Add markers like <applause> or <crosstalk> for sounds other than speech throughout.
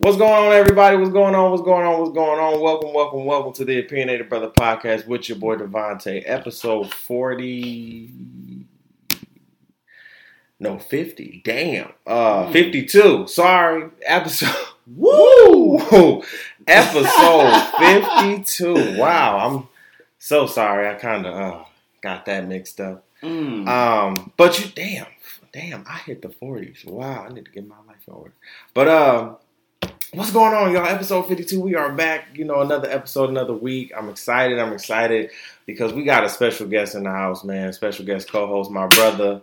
What's going on, everybody? What's going on? What's going on? What's going on? Welcome, welcome, welcome to the Opinionated Brother Podcast with your boy Devontae, episode 40. No, 50. Damn. Uh 52. Sorry. Episode <laughs> Woo! episode <laughs> 52. Wow. I'm so sorry. I kinda uh got that mixed up. Mm. Um, but you damn, damn, I hit the 40s. Wow, I need to get my life order. But um What's going on, y'all? Episode 52. We are back. You know, another episode, another week. I'm excited. I'm excited because we got a special guest in the house, man. Special guest co host, my brother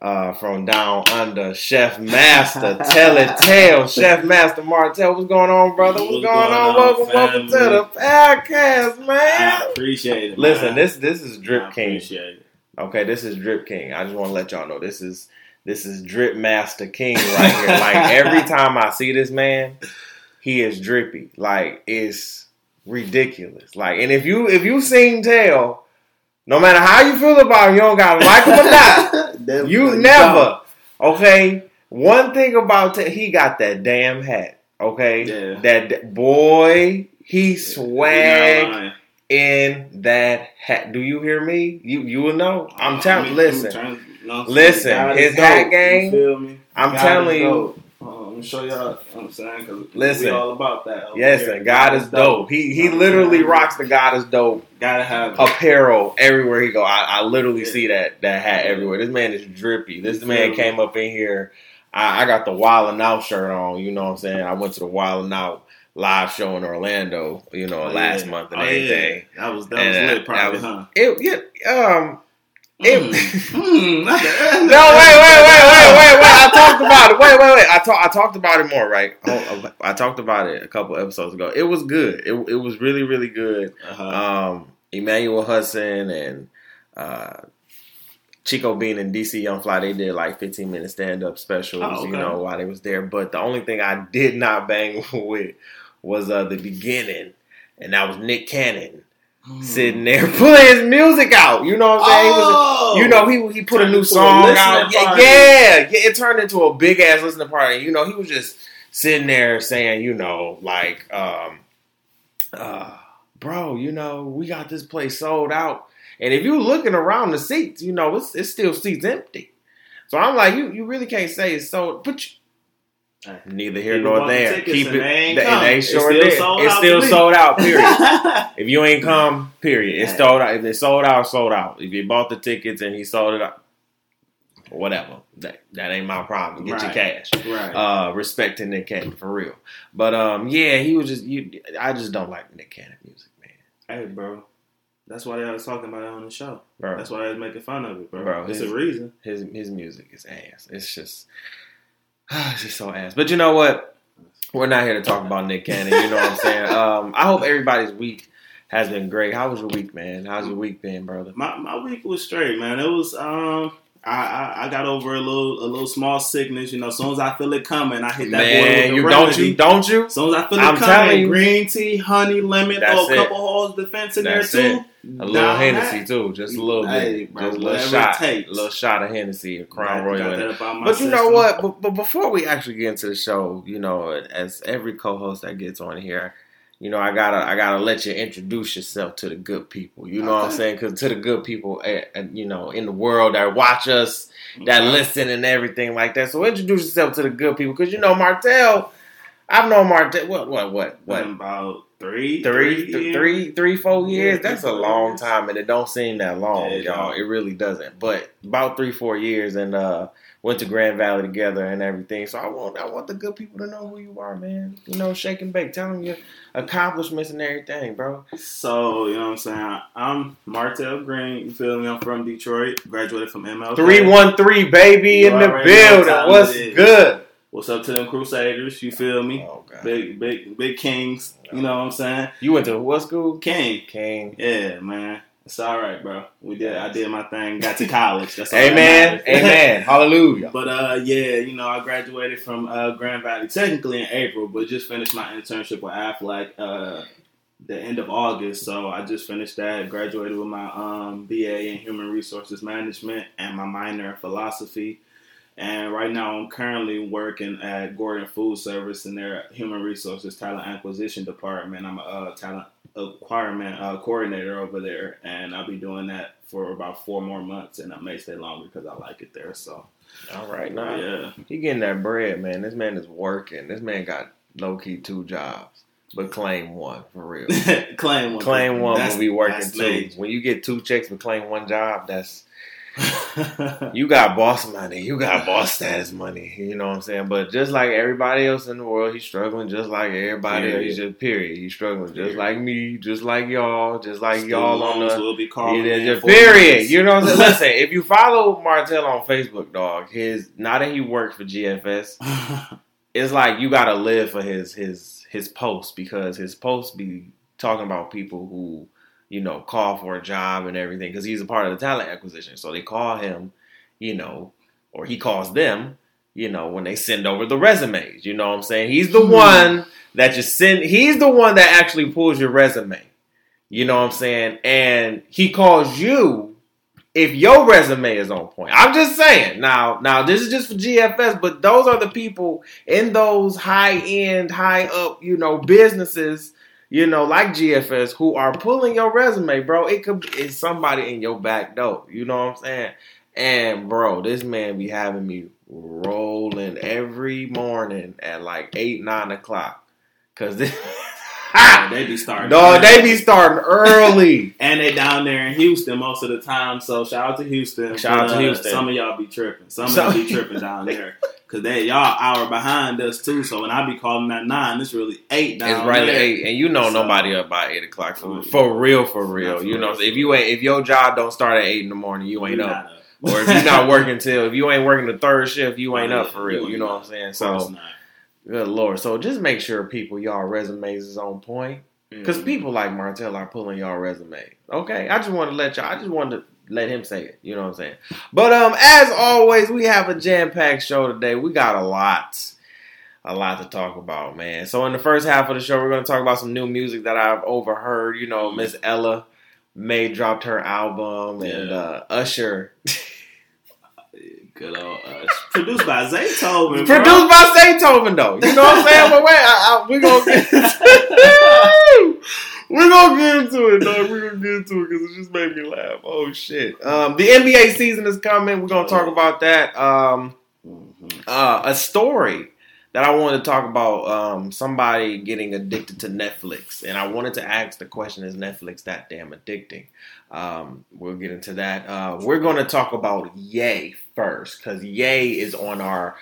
uh, from down under, Chef Master. Tell it, tell. Chef Master Martel. What's going on, brother? What's, What's going, going on? on, Welcome, welcome to the podcast, man. I appreciate it. Listen, man. this this is Drip I King. appreciate it. Okay, this is Drip King. I just want to let y'all know this is this is Drip Master King right here. like every <laughs> time I see this man, he is drippy. Like it's ridiculous. Like, and if you if you seen tell, no matter how you feel about him, you don't gotta like him or not. <laughs> Never- You never. Okay. One thing about Tay, he got that damn hat. Okay. Yeah. That boy, he swag in that hat. Do you hear me? You you will know. I'm I telling. mean, Listen, trying- you know what I'm Listen. God his hat game, feel me? I'm God telling you. Uh, I'm show y'all. What I'm saying, cause Listen. we all about that. yes, here. and God is dope. He he God is literally dope. rocks the God is dope Gotta have. apparel everywhere he go. I, I literally Yeah. see that that hat everywhere. This man is drippy. This You man came up in here. I, I got the Wild and Out shirt on. You know what I'm saying? I went to the Wild and Out live show in Orlando. You know, Oh, last yeah. month and Oh, yeah. everything. That was that And, was lit, probably, that huh? It yeah um. Mm. Mm. No, wait, wait, wait, wait, wait, wait. I talked about it. Wait, wait, wait. I talked. I talked about it more, right? Oh, I talked about it a couple episodes ago. It was good. It, it was really, really good. Uh-huh. Um, Emmanuel Hudson and uh, Chico Bean and DC Young Fly, they did like 15 minute stand up specials, Oh, okay. you know, while they was there. But the only thing I did not <laughs> bang with was uh, the beginning, and that was Nick Cannon. Sitting there <laughs> pulling his music out. You know what I'm saying? He was Oh, you know, he he put a new into a song out. Yeah, yeah, yeah. It turned into a big ass listening party. You know, he was just sitting there saying, you know, like, um, uh, bro, you know, we got this place sold out, and if you're looking around the seats, you know, it's it's still seats empty. So I'm like, you you really can't say it's sold, but. You, Hey. Neither here People nor the there. tickets Keep it. they ain't they It's sure still did. sold It's out still sold out. Period. <laughs> If you ain't come, period. It's sold out. If it's sold out, sold out. If you bought the tickets and he sold it out, whatever. That that ain't my problem. Get your cash. right. Uh, respecting Nick Cannon for real. But um, yeah, he was just you. I just don't like Nick Cannon music, man. hey, bro. That's why they was talking about it on the show. Bro, That's why they was making fun of it, bro. Bro, it's his- a reason. his his music is ass. It's just <sighs> it's just so ass. But you know what? We're not here to talk about Nick Cannon. You know what I'm saying? <laughs> Um, I hope everybody's week has been great. How was your week, man? How's your week been, brother? My my week was straight, man. It was um. I, I, I got over a little a little small sickness, you know. As soon as I feel it coming, I hit that boy with Man, the you remedy. don't you don't you? As soon as I feel it I'm coming, green tea, honey, lemon, throw a couple holes defense in That's there too. A little Hennessy too, just a little Hey, bit, bro, just a little shot, it takes. a little shot of Hennessy, a Crown Got- Royal. got in it. that about my But you know what? But, but before we actually get into the show, you know, as every co-host that gets on here, you know, I gotta I gotta let you introduce yourself to the good people. You know what I'm saying? Because to the good people, eh, eh, you know, in the world that watch us, that Okay. listen, and everything like that. So introduce yourself to the good people, because you know Martel. I've known Martel. What what what what? About three, Three, th- years. three, three, four Yeah, years. three, That's a long years. time, and it don't seem that long, Yeah, it y'all. It really doesn't. But about three, four years, and uh, went to Grand Valley together and everything. So I want, I want the good people to know who you are, man. You know, shake and bake. Tell them your accomplishments and everything, bro. So, you know what I'm saying? I'm Martel Green. You feel me? I'm from Detroit. Graduated from MLK. Three one three, baby, You in the already know what building. What's good? What's up to them Crusaders? You feel me? Oh God, Big, big, big kings. You know what I'm saying? you went to what school? King. King. Yeah, man. It's all right, bro. We did. I did my thing. Got to college. That's all Amen. <laughs> Amen. Hallelujah. But uh, yeah, you know, I graduated from uh, Grand Valley technically in April, but just finished my internship with Aflac uh, the end of August. So I just finished that. Graduated with my um, BA in Human Resources Management and my minor in philosophy. And right now, I'm currently working at Gordon Food Service in their human resources talent acquisition department. I'm a uh, talent acquirement uh, coordinator over there, and I'll be doing that for about four more months, and I may stay longer because I like it there. So, all right, now yeah, he getting that bread, man. This man is working. This man got low key two jobs, but claim one for real. <laughs> claim one. Claim one will be working too. When you get two checks but claim one job, that's you got boss money. You got boss status money. You know what I'm saying? But just like everybody else in the world, he's struggling just like everybody Period. else. Just period. He's struggling just like me, just like y'all, just like Student y'all on the will be calling Yeah, just period. months. You know what I'm saying? <laughs> Listen, if you follow Martel on Facebook, dog, his now that he works for GFS, <laughs> it's like you gotta live for his his his posts because his posts be talking about people who you know call for a job and everything because he's a part of the talent acquisition. So they call him, you know, or he calls them, you know, when they send over the resumes. You know what I'm saying? He's the Hmm. one that you send. He's the one that actually pulls your resume. You know what I'm saying? And he calls you if your resume is on point. I'm just saying. Now, now this is just for GFS, but those are the people in those high end, high up, you know, businesses, you know, like GFS who are pulling your resume, bro. It could be it's somebody in your back door. You know what I'm saying? And bro, this man be having me rolling every morning at like eight, nine o'clock. Cause this <laughs> They be starting. Dog, they be starting early. <laughs> And they down there in Houston most of the time. So shout out to Houston. Shout out to uh, Houston. Some of y'all be tripping. Some of y'all be tripping down <laughs> there. Cause they y'all hour behind us too. So when I be calling at nine, it's really eight down there. It's right at there. eight, and you know So- nobody up by eight o'clock for, for real, for real. You know, if you ain't if your job don't start at eight in the morning, you ain't We up. Or if you're not <laughs> working till if you ain't working the third shift, you ain't up for real. you know what I'm saying? So not. Good lord. So just make sure people y'all resumes is on point. Because Mhm. people like Martel are pulling y'all resume. Okay, I just want to let y'all. I just wanted to let him say it. You know what I'm saying? But um, as always, we have a jam packed show today. We got a lot, a lot to talk about, man. So in the first half of the show, we're going to talk about some new music that I've overheard. You know, Miss Ella Mai dropped her album, and Yeah. uh, Usher <laughs> Good old uh, produced by Zaytoven. bro. produced by Zaytoven, though. You know what I'm saying? But wait, I, I, we gonna get. <laughs> We're gonna get into it, dog. We're gonna get into it because it just made me laugh. Oh shit! Um, the NBA season is coming. We're gonna talk about that. Um, Mhm. uh, a story that I wanted to talk about. Um, somebody getting addicted to Netflix, and I wanted to ask the question: Is Netflix that damn addicting? Um, we'll get into that. Uh, we're gonna talk about Ye first because Ye is on our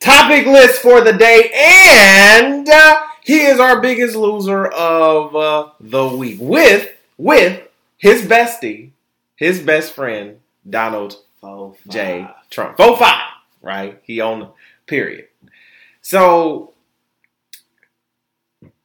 topic list for the day, and uh, he is our biggest loser of uh, the week with with his bestie, his best friend Donald J. five. Trump. Four five, right? He on the period. So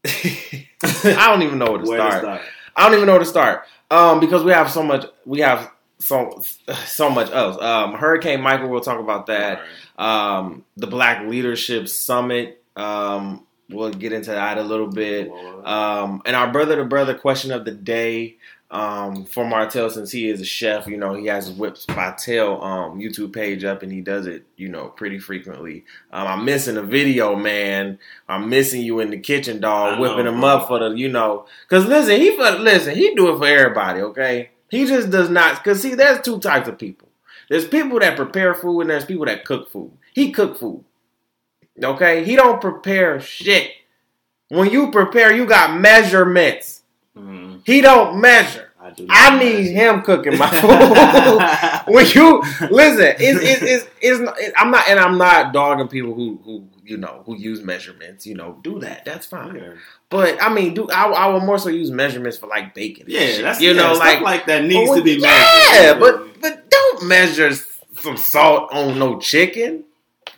<laughs> I don't even know where to Where to start. start? I don't even know where to start. Um, because we have so much. We have so so much else. Um, Hurricane Michael. We'll talk about that. Um, the Black Leadership Summit. Um, we'll get into that a little bit. Um, and our brother to brother question of the day um, for Martel, since he is a chef, you know, he has Whips by Tel um, YouTube page up and he does it, you know, pretty frequently. Um, I'm missing a video, man. I'm missing you in the kitchen, dog, I know, whipping him bro. up for the, you know, because listen, he listen, he do it for everybody, okay? He just does not, because see, there's two types of people. There's people that prepare food and there's people that cook food. He cook food. Okay? He don't prepare shit. When you prepare, you got measurements. Mhm. He don't measure. I, do I need him cooking my <laughs> food. <laughs> when you listen, it's it's it's, it's <laughs> I'm not and I'm not dogging people who who you know who use measurements. You know, do that. That's fine. Yeah. But I mean, do I, I will more so use measurements for like bacon. Yeah, that's you yeah, know stuff like like that needs to be yeah, measured. but but don't measure some salt on no chicken.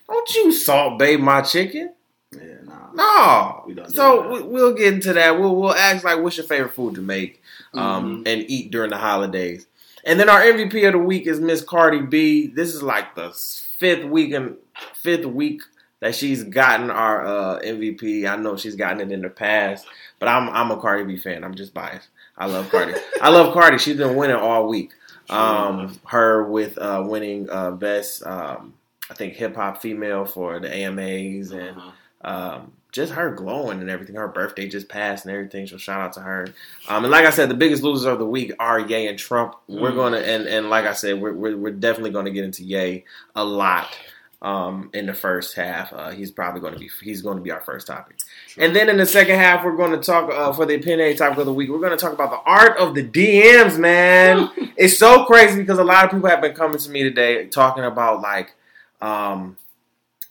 Don't you salt babe my chicken? yeah, nah. No. We So we, we'll get into that. We'll we'll ask like, what's your favorite food to make um, Mhm. and eat during the holidays? And then our MVP of the week is Miss Cardi B. This is like the fifth week and fifth week that she's gotten our uh, MVP. I know she's gotten it in the past, but I'm I'm a Cardi B fan. I'm just biased. I love Cardi. I love Cardi. She's been winning all week. Um, her with uh, winning uh, best um, I think hip hop female for the AMAs and Uh-huh. um, just her glowing and everything. Her birthday just passed and everything. So shout out to her. Um, and like I said, the biggest losers of the week are Ye and Trump. We're Mm. gonna and and like I said, we're we're, we're definitely gonna get into Ye a lot. Um, in the first half, uh, he's probably going to be he's going to be our first topic, Sure. and then in the second half, we're going to talk uh, for the opinion A topic of the week. We're going to talk about the art of the DMs, man. <laughs> it's so crazy because a lot of people have been coming to me today talking about like, um,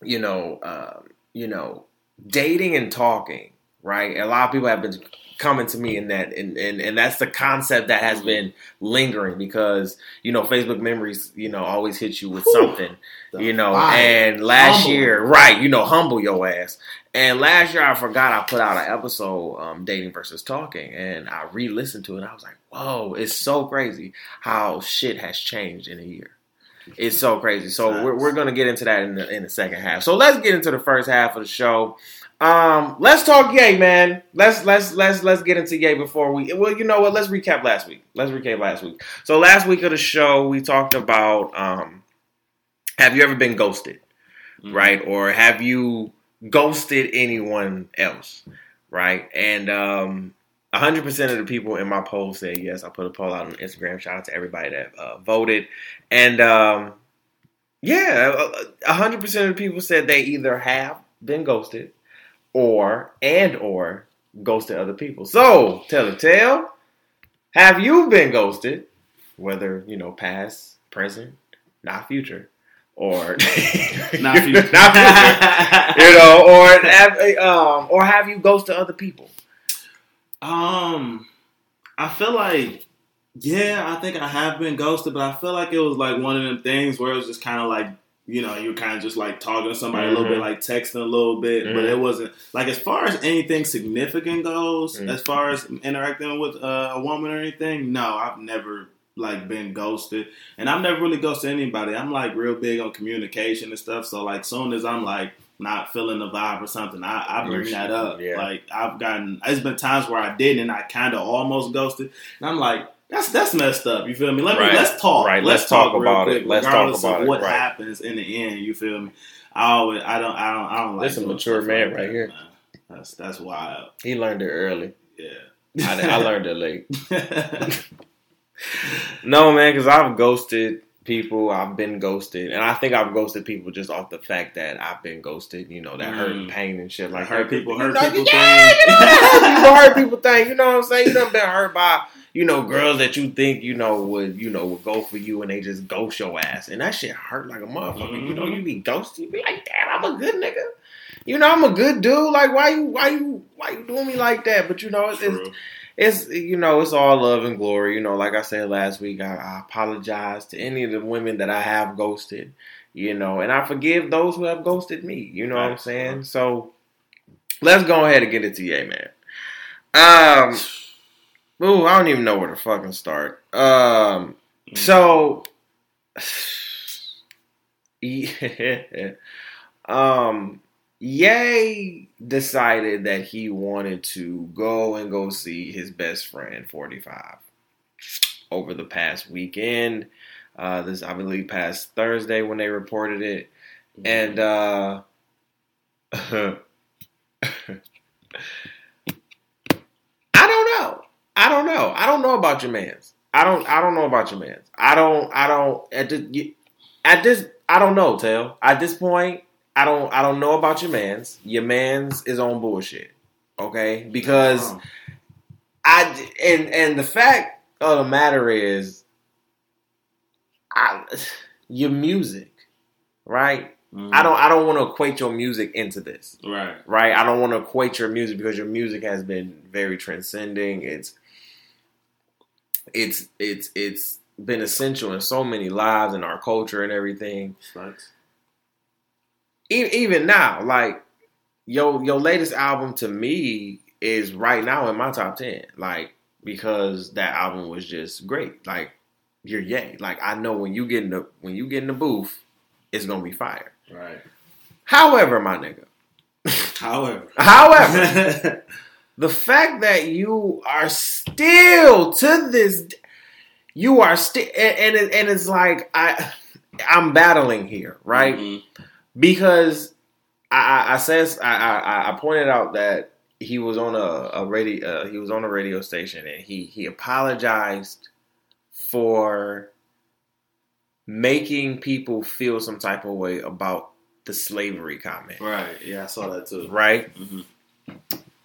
you know, uh, you know, dating and talking, right? A lot of people have been coming to me in that, and and, and that's the concept that has been lingering because you know Facebook memories, you know, always hit you with Whew. something, you know. fire. And last Humble. year, right, you know, humble your ass. And last year, I forgot I put out an episode, um, dating versus talking, and I re-listened to it. and I was like, "Whoa, it's so crazy how shit has changed in a year." It's so crazy. So we're, we're gonna get into that in the in the second half. So let's get into the first half of the show. Um, let's talk Ye, man. Let's let's let's let's get into Ye before we. Well, you know what? Let's recap last week. Let's recap last week. So last week of the show, we talked about um, have you ever been ghosted, Mhm. right? Or have you ghosted anyone else, right? And um, 100% of the people in my poll said yes. I put a poll out on Instagram. Shout out to everybody that uh, voted. And um, yeah, uh, 100% of the people said they either have been ghosted or and or ghosted other people. So, tell a tale. Have you been ghosted? Whether, you know, past, present, not future, or <laughs> Not future. <laughs> not future you know, or have, um, or have you ghosted other people? Um, I feel like, yeah, I think I have been ghosted, but I feel like it was like one of them things where it was just kind of like, you know, you were kind of just like talking to somebody a little bit, like texting a little bit, but Mhm. it wasn't like as far as anything significant goes, Mhm. as far as interacting with uh, a woman or anything. No, I've never like been ghosted, and I've never really ghosted anybody. I'm like real big on communication and stuff, so like soon as I'm like not feeling the vibe or something, I, I bring You're- that up. yeah. Like I've gotten, there's been times where I didn't, and I kind of almost ghosted, and I'm like, that's that's messed up. You feel me? Let Right. me let's talk. Right, Let's, let's talk real about it. Let's talk about of it. what Right. happens in the end. You feel me? I always, I don't, I don't, I don't like. This a mature man like right that, here. man. That's that's wild. He learned it early. Yeah. I, I learned it late. <laughs> <laughs> No, man, because I've ghosted people. I've been ghosted, and I think I've ghosted people just off the fact that I've been ghosted. You know, that hurt and Mm. pain and shit like hurt people, hurt know, people. Yeah, you know that <laughs> people hurt people thing. You know what I'm saying? You done been hurt by you know girls that you think you know would you know would go for you, and they just ghost your ass, and that shit hurt like a motherfucker. You know, you be ghosted. You be like, damn, I'm a good nigga. You know, I'm a good dude. Like, why you, why you, why you doing me like that? But you know, it's, it's it's you know it's all love and glory you know like i said last week I, I apologize to any of the women that i have ghosted you know and i forgive those who have ghosted me you know what i'm saying so let's go ahead and get it to you man um ooh, i don't even know where to fucking start. Um so <sighs> yeah. Um Ye decided that he wanted to go and go see his best friend 45 over the past weekend. Uh, this I believe past Thursday when they reported it, and uh, <laughs> <laughs> I don't know. I don't know. I don't know about your man's. I don't. I don't know about your man's. I don't. I don't. At this, you- at this I don't know. Tel. At this point, I don't. I don't know about your man's. Your man's is on bullshit. Okay, because Oh. I and and the fact of the matter is, I your music, right? Mhm. I don't. I don't want to equate your music into this Right. right? I don't want to equate your music because your music has been very transcending. It's it's it's it's been essential in so many lives and our culture and everything. Facts. E- even now, like your your latest album to me is right now in my top ten, like because that album was just great. Like you're Ye. Like I know when you get in the when you get in the booth, it's gonna be fire. Right. However, my nigga. However. However, <laughs> the fact that you are still to this you are still and and, it, and it's like i I'm battling here, right? Mhm. Because I, I, I says I, I, I pointed out that he was on a, a radio uh, he was on a radio station and he he apologized for making people feel some type of way about the slavery comment, Right. Yeah, I saw that too. right? Mhm.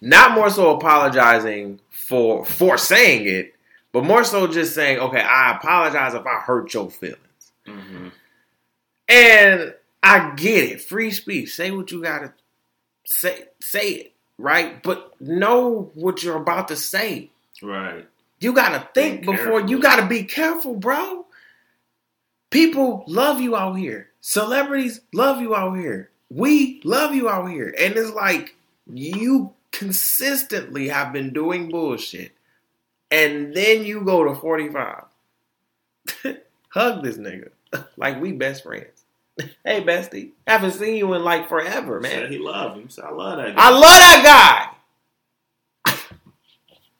Not more so apologizing for for saying it, but more so just saying, okay, I apologize if I hurt your feelings. Mhm. And I get it. Free speech. Say what you gotta say. Say it, right? But know what you're about to say. Right. You gotta think Be before you gotta be careful, bro. People love you out here. Celebrities love you out here. We love you out here. And it's like you consistently have been doing bullshit. And then you go to 45. <laughs> Hug this nigga. <laughs> like we best friends. <laughs> hey bestie. Haven't seen you in like forever, Said man. he loved him. Said, I love that guy. I love that guy.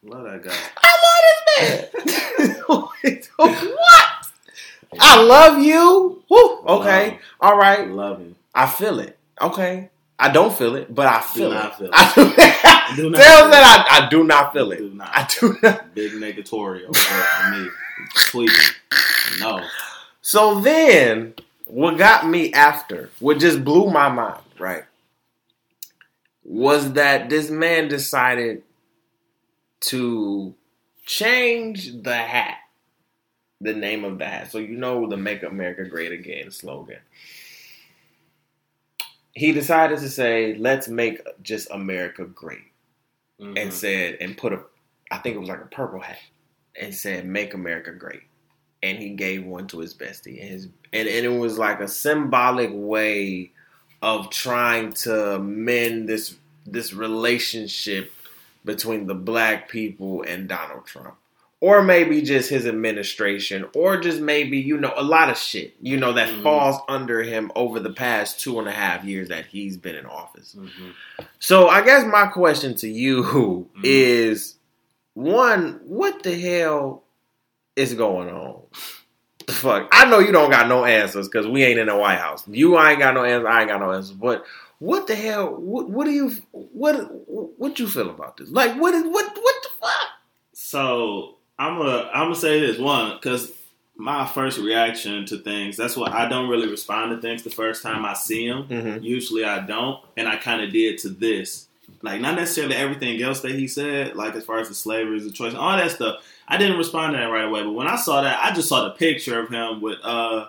love that guy. I love this man. what? I love you. Woo. Okay. Love All I right. love him. I feel it. Okay. I don't feel it, but I feel not it. feel it. I do. Do Tell not feel them <laughs> that I, I do not feel it. Do not. I do not. Big there for me. Tweaking. No. So then, what got me after, what just blew my mind, right, was that this man decided to change the hat, the name of the hat. So you know the "Make America Great Again" slogan. He decided to say, "Let's make just America great," Mhm. and said, and put a, I think it was like a purple hat, and said, "Make America Great." and he gave one to his bestie and his and, and it was like a symbolic way of trying to mend this this relationship between the black people and Donald Trump. Or maybe just his administration, or just maybe, you know, a lot of shit, you know, that Mhm. falls under him over the past two and a half years that he's been in office. Mhm. So I guess my question to you <laughs> Mhm. is one, what the hell is going on? The fuck. I know you don't got no answers because we ain't in the White House. You ain't got no answers. I ain't got no answers. But what the hell? What, what do you? What? What you feel about this? Like what? Is, what? What the fuck? So I'm gonna I'm gonna say this one because my first reaction to things that's why I don't really respond to things the first time I see them. Mm-hmm. Usually I don't, and I kind of did to this. Like not necessarily everything else that he said, like as far as the slavery, is the choice, all that stuff. I didn't respond to that right away. But when I saw that, I just saw the picture of him with uh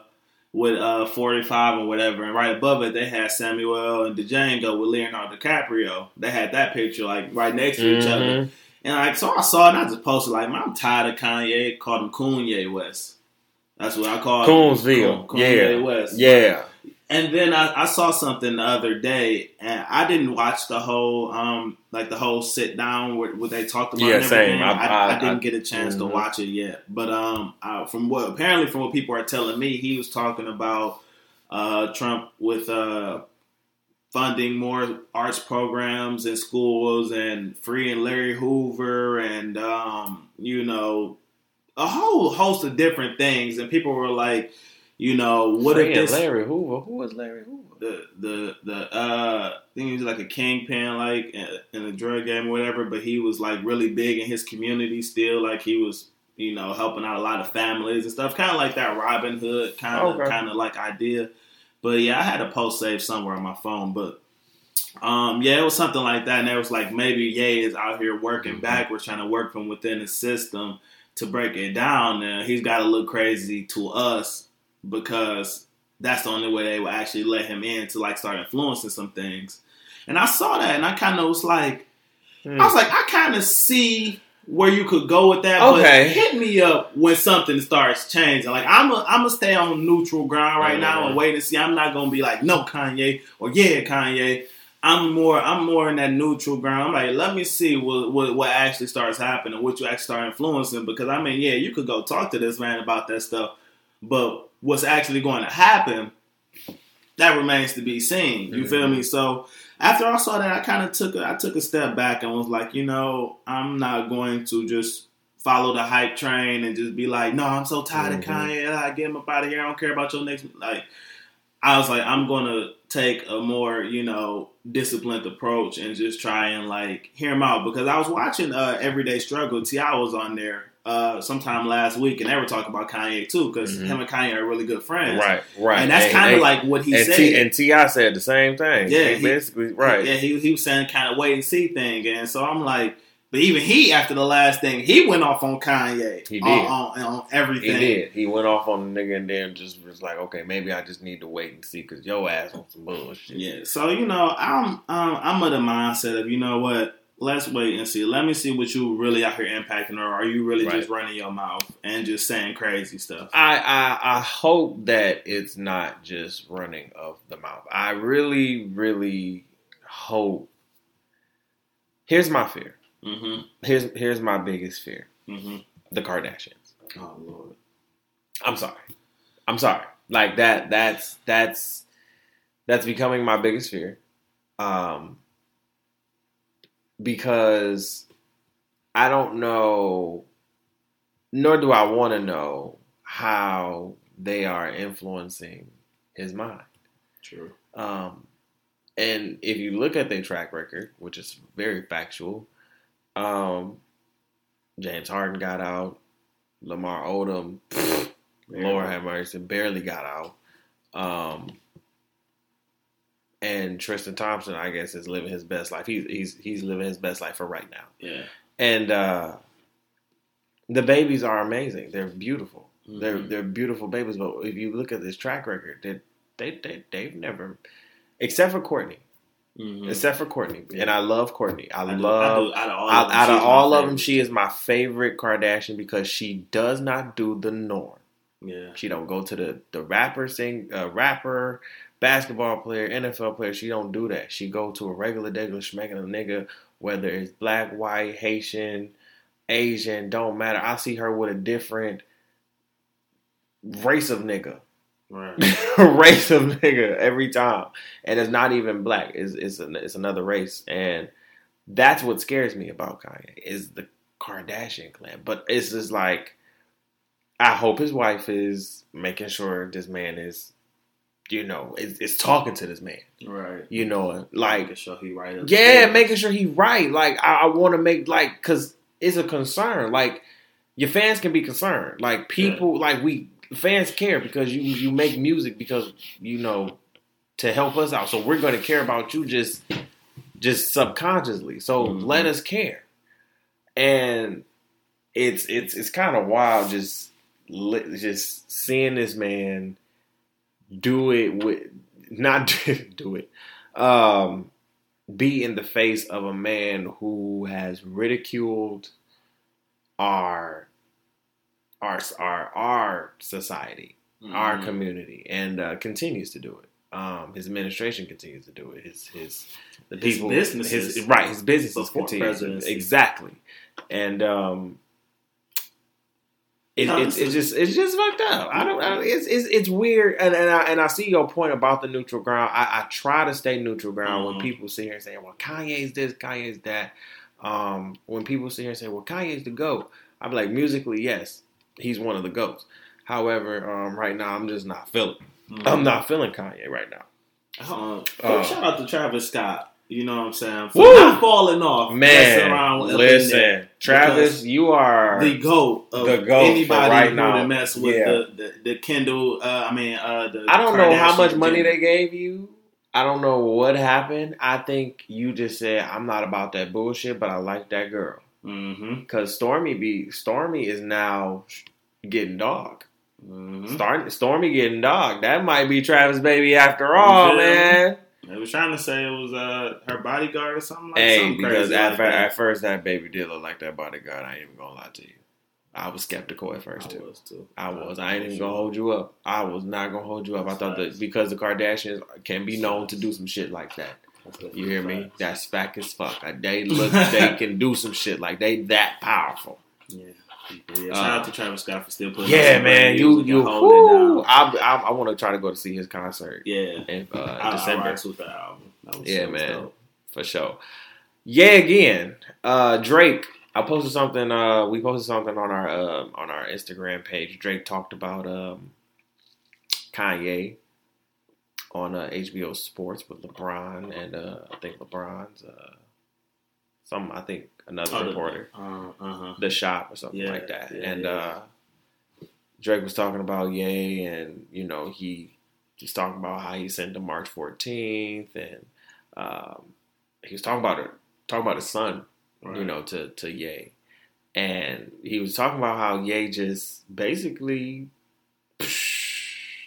with uh 45 or whatever, and right above it they had Samuel and Django with Leonardo DiCaprio. They had that picture like right next to each other. Mm-hmm. And like, so I saw it and I just posted like, man, I'm tired of Kanye. Called him Kanye West. That's what I call Coonsville. Coon- Yeah. Kanye West. Yeah. And then I, I saw something the other day, and I didn't watch the whole, um, like the whole sit down where, where they talked about. Yeah, same. I- I, I- didn't get a chance to mhm. watch it yet, but um, I, from what apparently from what people are telling me, he was talking about uh, Trump with uh, funding more arts programs in schools and freeing Larry Hoover and um, you know a whole host of different things. And people were like, you know, what if this Larry Hoover? Who was Larry Hoover? the the the uh I think he was like a kingpin like in, in a drug game or whatever, but he was like really big in his community still. Like he was you know helping out a lot of families and stuff, kind of like that Robin Hood kind of Okay. kind of like idea. But yeah, I had a post saved somewhere on my phone, but. Um, yeah, it was something like that, and it was like maybe Ye is out here working Mhm. backwards, trying to work from within the system to break it down. And he's got to look crazy to us because that's the only way they will actually let him in to like start influencing some things. And I saw that, and I kind of was like, Hmm. I was like, I kind of see where you could go with that. Okay. But hit me up when something starts changing. Like I'm a, I'm gonna stay on neutral ground right now and mm-hmm. wait and see. I'm not gonna be like no Kanye or yeah Kanye. I'm more I'm more in that neutral ground. I'm like, let me see what, what what actually starts happening, what you actually start influencing. Because I mean, yeah, you could go talk to this man about that stuff, but what's actually going to happen, that remains to be seen. You feel mm-hmm. me? So after I saw that, I kind of took a, I took a step back and was like, you know, I'm not going to just follow the hype train and just be like, no, I'm so tired Mhm. of Kanye. I get him up out of here. I don't care about your next. Like, I was like, I'm gonna take a more, you know, disciplined approach and just try and like hear him out because I was watching uh, Everyday Struggle. T.I. was on there uh, sometime last week, and they were talking about Kanye too because Mhm. him and Kanye are really good friends. Right, right. And that's kind of like what he and said. T and T.I. said the same thing. Yeah, He he- basically right. Yeah, he, he was saying kind of wait and see thing, and so I'm like, but even he after the last thing, he went off on Kanye. He did. on, on He everything. did. He went off on the nigga and then just was like, okay, maybe I just need to wait and see because your ass on some bullshit. Yeah, so you know, I'm um, I'm of the mindset of you know what, let's wait and see. Let me see what you really out here impacting, or are you really Right. just running your mouth and just saying crazy stuff? I, I I hope that it's not just running of the mouth. I really, really hope. Here's my fear. Mm-hmm. Here's here's my biggest fear. Mm-hmm. The Kardashians. Oh lord. I'm sorry. I'm sorry. Like that. That's that's that's becoming my biggest fear. Um, because I don't know, nor do I want to know how they are influencing his mind. True. Um, and if you look at their track record, which is very factual, um, James Harden got out, Lamar Odom, pfft, Lord have mercy, barely got out. Um, and Tristan Thompson, I guess, is living his best life. He's he's he's living his best life for right now. Yeah. And uh, the babies are amazing. They're beautiful. They're Mhm. they're beautiful babies. But if you look at this track record, they they they they've never, except for Kourtney, Mhm. except for Kourtney, Yeah. and I love Kourtney. I, I do- love. I do- out of all out, of them, out of all of them, she is my favorite Kardashian because she does not do the norm. Yeah. She don't go to the the rapper sing uh, rapper, basketball player, NFL player. She don't do that. She go to a regular regular schmecking a nigga, whether it's black, white, Haitian, Asian, don't matter. I see her with a different race of nigga. Right. <laughs> race of nigga every time, and it's not even black. It's it's, an, it's another race, and that's what scares me about Kanye is the Kardashian clan. But it's just like I hope his wife is making sure this man is, you know, is, is talking to this man. right. You know, like Making sure he right yeah, making sure he right. Like I, I want to make like because it's a concern. Like your fans can be concerned. Like people, like we fans care because you you make music because you know to help us out. So we're going to care about you just just subconsciously. So Mhm. let us care. And it's it's it's kind of wild just just seeing this man do it with not <laughs> do it um be in the face of a man who has ridiculed our our our our society, our Mhm. community, and uh, continues to do it. Um, his administration continues to do it. His his the His people businesses his, right his businesses continue exactly, and um. It, it's, it's just it's just fucked up. I don't. I, it's, it's it's weird, and and I, and I see your point about the neutral ground. I, I try to stay neutral ground when Mhm. people sit here and say, "Well, Kanye's this, Kanye's that." Um, when people sit here and say, "Well, Kanye's the goat," I'm like, musically, yes, he's one of the goats. However, um, right now, I'm just not feeling. Mhm. I'm not feeling Kanye right now. Uh, Uh, shout out to Travis Scott. You know what I'm saying? For Woo! not falling off. Man, with up in there. listen, Travis, you are the goat of The goat anybody right who now. mess with Yeah. the, the the Kendall. Uh, I mean, uh, the I don't know how Kardashian much money they gave you. I don't know what happened. I think you just said I'm not about that bullshit, but I like that girl Mhm. because Stormi be Stormi is now getting dog. Mhm. Star, Stormi getting dog. That might be Travis baby after all, man. They was trying to say it was uh her bodyguard or something like Hey, something because crazy at, like fir- that. at first that baby did look like that bodyguard. I ain't even gonna lie to you. I was skeptical at first I too. was too. I was. I ain't even gonna hold you up. I was not gonna hold you up. I thought that because the Kardashians can be known to do some shit like that. You hear me? That's fact as fuck. Like, They <laughs> look, they can do some shit like they that powerful. Yeah. Yeah, shout out Uh, to Travis Scott for still putting. Yeah, man. You you. and holding it whoo. I I, I want to try to go to see his concert Yeah, in uh, I, I December rocks with the album. That was, Yeah, that man. dope. for sure. Yeah, again, uh, Drake I posted something. Uh, we posted something on our uh, on our Instagram page. Drake talked about um, Kanye on uh, HBO Sports with LeBron and uh, I think LeBron's uh, some I think another Oh, the- reporter, Uh, uh-huh. the shop or something Yeah, like that. yeah, and yeah. uh, Drake was talking about Ye, and you know he was talking about how he sent him March 14th, and um, he was talking about it, talking about his son you know, to to Ye. And he was talking about how Ye just basically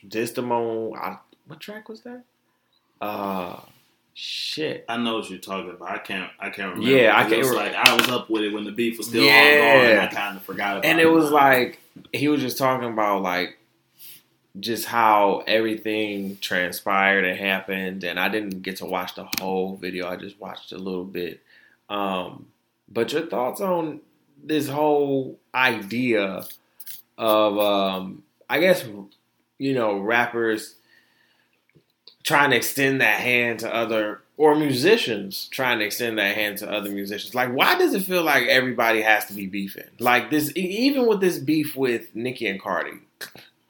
dissed him on I, what track was that? Uh shit. I know what you're talking about. I can't. I can't remember. Yeah, I can't It was like I was up with it when the beef was still Yeah. ongoing. And I kind of forgot about. It. And it was like he was just talking about like just how everything transpired and happened and I didn't get to watch the whole video. I just watched a little bit. Um but your thoughts on this whole idea of um I guess you know rappers trying to extend that hand to other or musicians trying to extend that hand to other musicians. Like why does it feel like everybody has to be beefing? Like this even with this beef with Nicki and Cardi,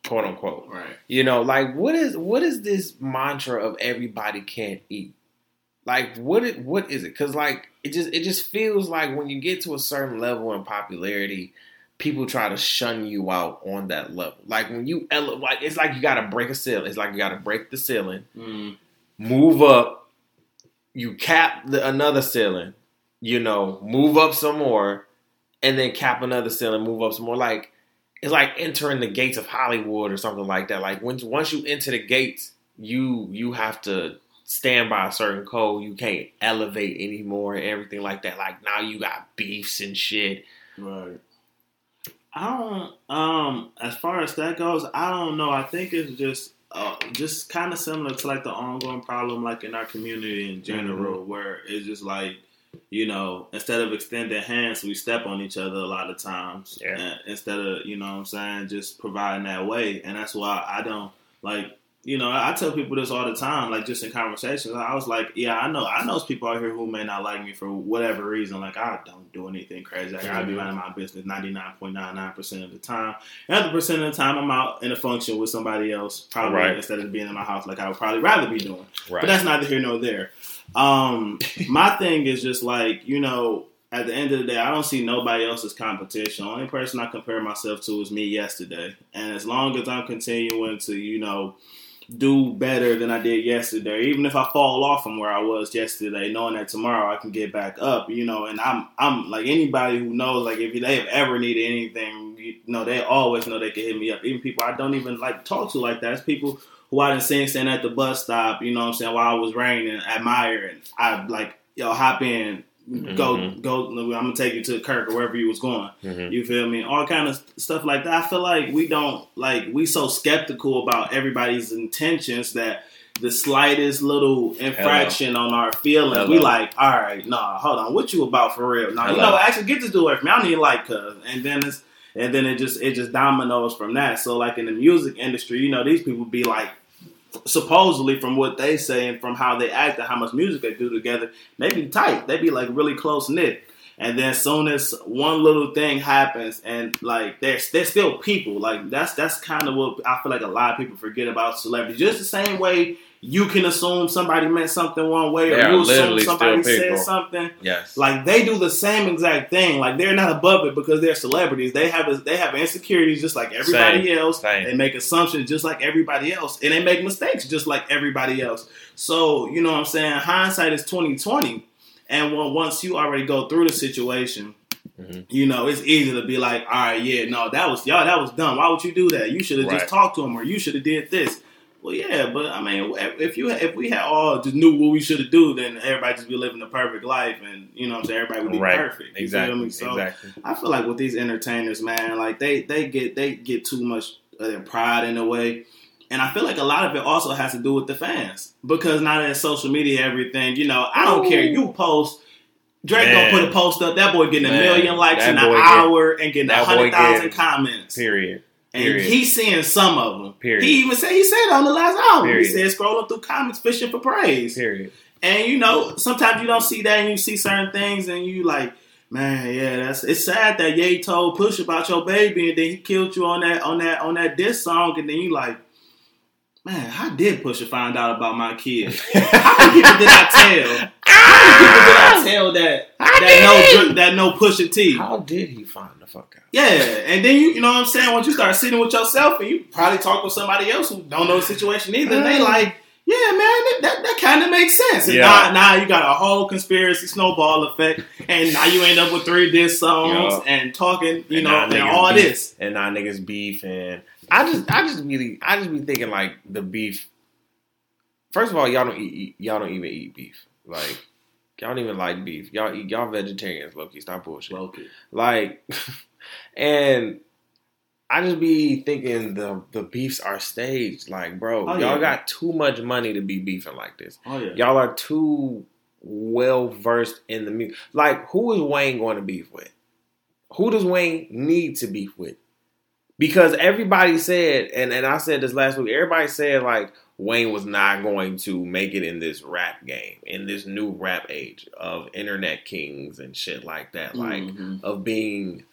quote unquote. right. You know, like what is what is this mantra of everybody can't eat? Like what it, what is it? Because like it just it just feels like when you get to a certain level in popularity, people try to shun you out on that level. Like when you ele- like it's like you got to break a ceiling. It's like you got to break the ceiling, Mm, move up, you cap the, another ceiling, you know, move up some more, and then cap another ceiling, move up some more. Like it's like entering the gates of Hollywood or something like that. Like once once you enter the gates, you you have to stand by a certain code. You can't elevate anymore and everything like that. Like now you got beefs and shit. right. I don't. Um, as far as that goes, I don't know. I think it's just. Uh, just kind of similar to like the ongoing problem, like in our community in general, where it's just like, you know, instead of extending hands, we step on each other a lot of times. Yeah. Instead of, you know what I'm saying, just providing that way. And that's why I don't like, you know, I tell people this all the time, like just in conversations. I was like, yeah, I know, I know people out here who may not like me for whatever reason. Like, I don't do anything crazy. Like, I be running my business 99.99% of the time. Another percent of the time, I'm out in a function with somebody else, probably Right. instead of being in my house, like I would probably rather be doing. Right. But that's neither here nor there. Um, my thing is just like, you know, at the end of the day, I don't see nobody else's competition. The only person I compare myself to is me yesterday. And as long as I'm continuing to, you know, do better than I did yesterday, even if I fall off from where I was yesterday, knowing that tomorrow I can get back up, you know, and I'm I'm like anybody who knows, like if they have ever needed anything, you know, they always know they can hit me up. Even people I don't even like talk to like that. It's people who I didn't see standing at the bus stop, you know what I'm saying, while I was raining, admire and I like, yo, hop in, go Mhm. go I'm gonna take you to Kirk or wherever you was going. Mhm. You feel me? All kind of stuff like that. I feel like we don't like we so skeptical about everybody's intentions that the slightest little infraction on our feelings, we like, all right, nah, hold on, what you about for real? Nah, you know, actually get this dude away from me. I don't need like cuz, and then it's and then it just it just dominoes from that. So like in the music industry, you know, these people be like supposedly from what they say and from how they act and how much music they do together, they be tight. They be like really close knit. And then soon as one little thing happens, and like they're they're still people. Like that's that's kind of what I feel like a lot of people forget about celebrities. Just the same way you can assume somebody meant something one way, They or you assume somebody said something. Yes. Like they do the same exact thing. Like they're not above it because they're celebrities. They have a, they have insecurities just like everybody Same. else. Same. They make assumptions just like everybody else, and they make mistakes just like everybody else. So you know what I'm saying? Hindsight is 2020, and when, once you already go through the situation. Mhm. You know, it's easy to be like, all right, yeah, no, that was y'all, that was dumb. Why would you do that? You should have Right. just talked to him, or you should have did this. Well, yeah, but I mean, if you if we had all just knew what we should have do, then everybody just be living the perfect life, and you know, what I'm saying everybody would be Right. perfect. You Exactly. me? So exactly. I feel like with these entertainers, man, like they they get they get too much of their pride in a way. And I feel like a lot of it also has to do with the fans. Because now that social media everything, you know, I don't Ooh. care. You post Drake Man. gonna put a post up, that boy getting a million likes That in an boy get- hour and getting a hundred thousand comments. Period. And Period. he's seeing some of them. Period. He even said he said on the last album. Period. He said scrolling through comments, fishing for praise. Period. And you know, sometimes you don't see that and you see certain things and you like, Man, yeah, that's it's sad that Ye told Push about your baby, and then he killed you on that on that on that diss song, and then you like, man, how did Pusha find out about my kid? <laughs> How many people did I tell? How many people did I <laughs> tell that How that no did dr- that no Pusha T? How did he find the fuck out? Yeah, and then you you know what I'm saying. Once you start sitting with yourself, and you probably talk with somebody else who don't know the situation either, and they uh. like, yeah, man, that that, that kind of makes sense. And Yeah. now, now you got a whole conspiracy snowball effect, and now you end up with three diss songs Yeah. and talking, you And know, and all beef. this. and now niggas beef and I just I just really I just be thinking like the beef. First of all, y'all don't eat, eat y'all don't even eat beef. Like y'all don't even like beef. Y'all eat y'all vegetarians, Loki. Stop bullshit. Loki. Like <laughs> and I just be thinking the the beefs are staged. Like, bro, Oh, y'all yeah. got too much money to be beefing like this. Oh yeah. Y'all are too well versed in the music. Like, who is Wayne going to beef with? Who does Wayne need to beef with? Because everybody said, and, and I said this last week, everybody said like Wayne was not going to make it in this rap game, in this new rap age of internet kings and shit like that. Like Mhm. of being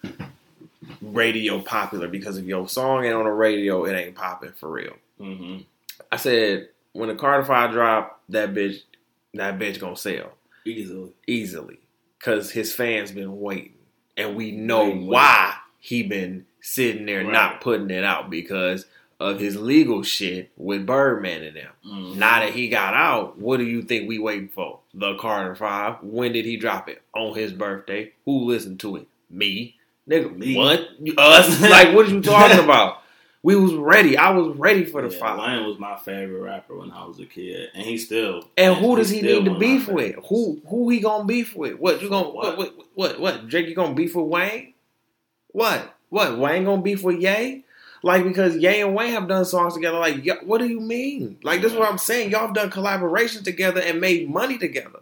radio popular because if your song ain't on the radio, it ain't popping for real. Mhm. I said when the Carter Five drop, that bitch, that bitch gonna sell easily. easily because his fans been waiting, and we know why he been sitting there Right. not putting it out because of his legal shit with Birdman and them. Mhm. Now that he got out, what do you think we waiting for? The Carter Five. When did he drop it? On his birthday. Who listened to it? Me. Nigga, Me. what? <laughs> Us? like, what are you talking <laughs> about? We was ready. I was ready for the Yeah, five. Wayne was my favorite rapper when I was a kid, and he still. And who does he need to one of my beef with? Who who he gonna beef with? What you gonna what what what what Drake? You gonna beef with Wayne? What what Wayne gonna beef with Ye? Like because Ye and Wayne have done songs together. Like what do you mean? Like this is what I'm saying. Y'all have done collaborations together and made money together.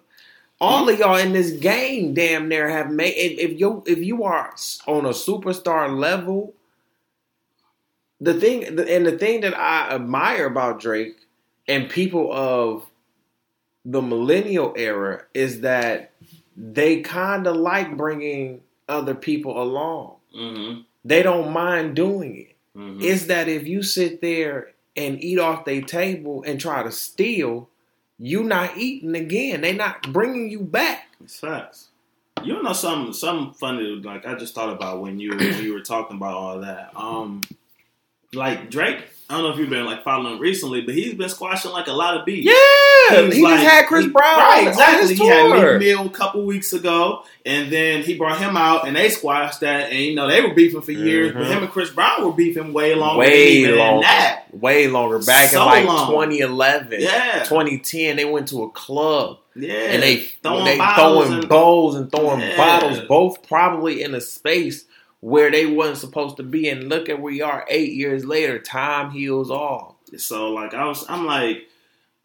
All of y'all in this game, damn near, have made. If, if you if you are on a superstar level, the thing and the thing that I admire about Drake and people of the millennial era is that they kind of like bringing other people along. Mhm. They don't mind doing it. Mhm. It's that if you sit there and eat off their table and try to steal, you not eating again. They not bringing you back. It's facts. You know something something funny like I just thought about when you when you were talking about all that. Um like Drake, I don't know if you've been like following him recently, but he's been squashing like a lot of beats. Yeah, He's he like- just had Chris he- Brown Right, on exactly. He had. Meek Mill a couple weeks ago, and then he brought him out, and they squashed that. And you know they were beefing for years, but Mhm. him and Chris Brown were beefing way longer. Way longer. that. Way longer. Back So in like long. 2011, Yeah, 2010, they went to a club. yeah. and they Throwing they bottles throwing and- bowls and throwing Yeah. bottles, both probably in a space where they wasn't supposed to be. And look at where we are eight years later. Time heals all. So like I was, I'm like,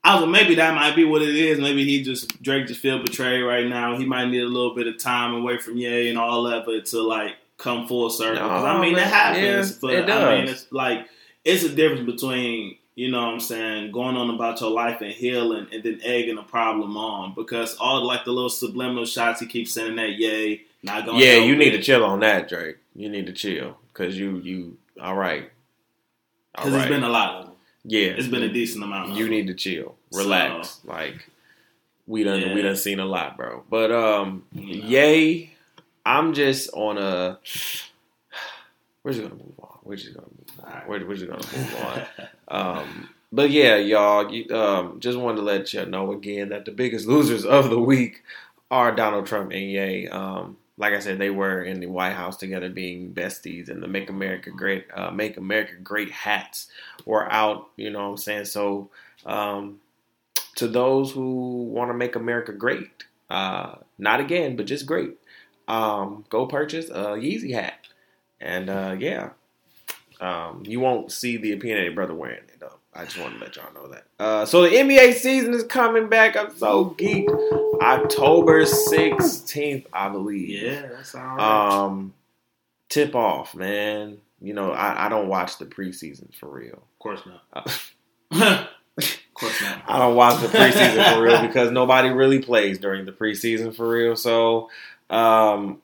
I was maybe that might be what it is. Maybe he just Drake just feel betrayed right now. He might need a little bit of time away from Ye and all that, but to like come full circle. 'Cause I mean, man. it happens, Yeah, but it I mean, it's like it's a difference between you know what I'm saying going on about your life and healing, and then egging a problem on because all like the little subliminal shots he keeps sending that Ye not going. Yeah, you need to chill on that, Drake. You need to chill because you you all right. Because right. it's been a lot of them. yeah, It's been a decent amount. You need to chill, So- relax. like we done Yeah. we done seen a lot, bro. But um, You know. yay! I'm just on a. We're just gonna move on. We're just gonna move on. Alright. We're, we're just gonna <laughs> move on. Um, but yeah, y'all, you, um, just wanted to let you know again that the biggest <laughs> losers of the week are Donald Trump and Ye. Um, like I said, they were in the White House together, being besties, and the "Make America Great," uh, "Make America Great" hats were out. You know what I'm saying? So, um, to those who want to make America great, uh, not again, but just great, um, go purchase a Yeezy hat, and uh, yeah, um, you won't see the opinionated brother wearing it. I just want to let y'all know that. Uh, so the NBA season is coming back. I'm so geeked. October 16th, I believe. Yeah, that's all right. Um, tip off, man. You know, I, I don't watch the preseason for real. of course not. Uh, <laughs> of course not. <laughs> I don't watch the preseason for real because nobody really plays during the preseason for real. So, um,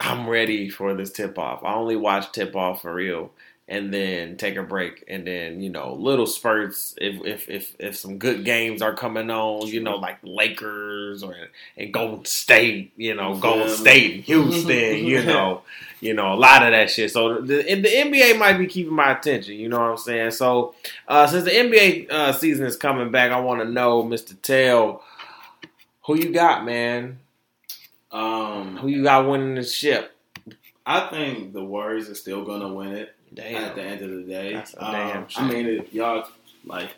I'm ready for this tip off. I only watch tip off for real and then take a break and then you know little spurts if if if, if some good games are coming on you know like lakers or and golden state you know golden state houston <laughs> you know you know a lot of that shit. So the, the nba might be keeping my attention you know what i'm saying? So uh, since the nba uh, season is coming back i want to know mr Tel who you got man? Um, who you got winning the ship? I think the Warriors are still gonna win it. Damn at the end of the day. That's a Um, damn I mean, if y'all like,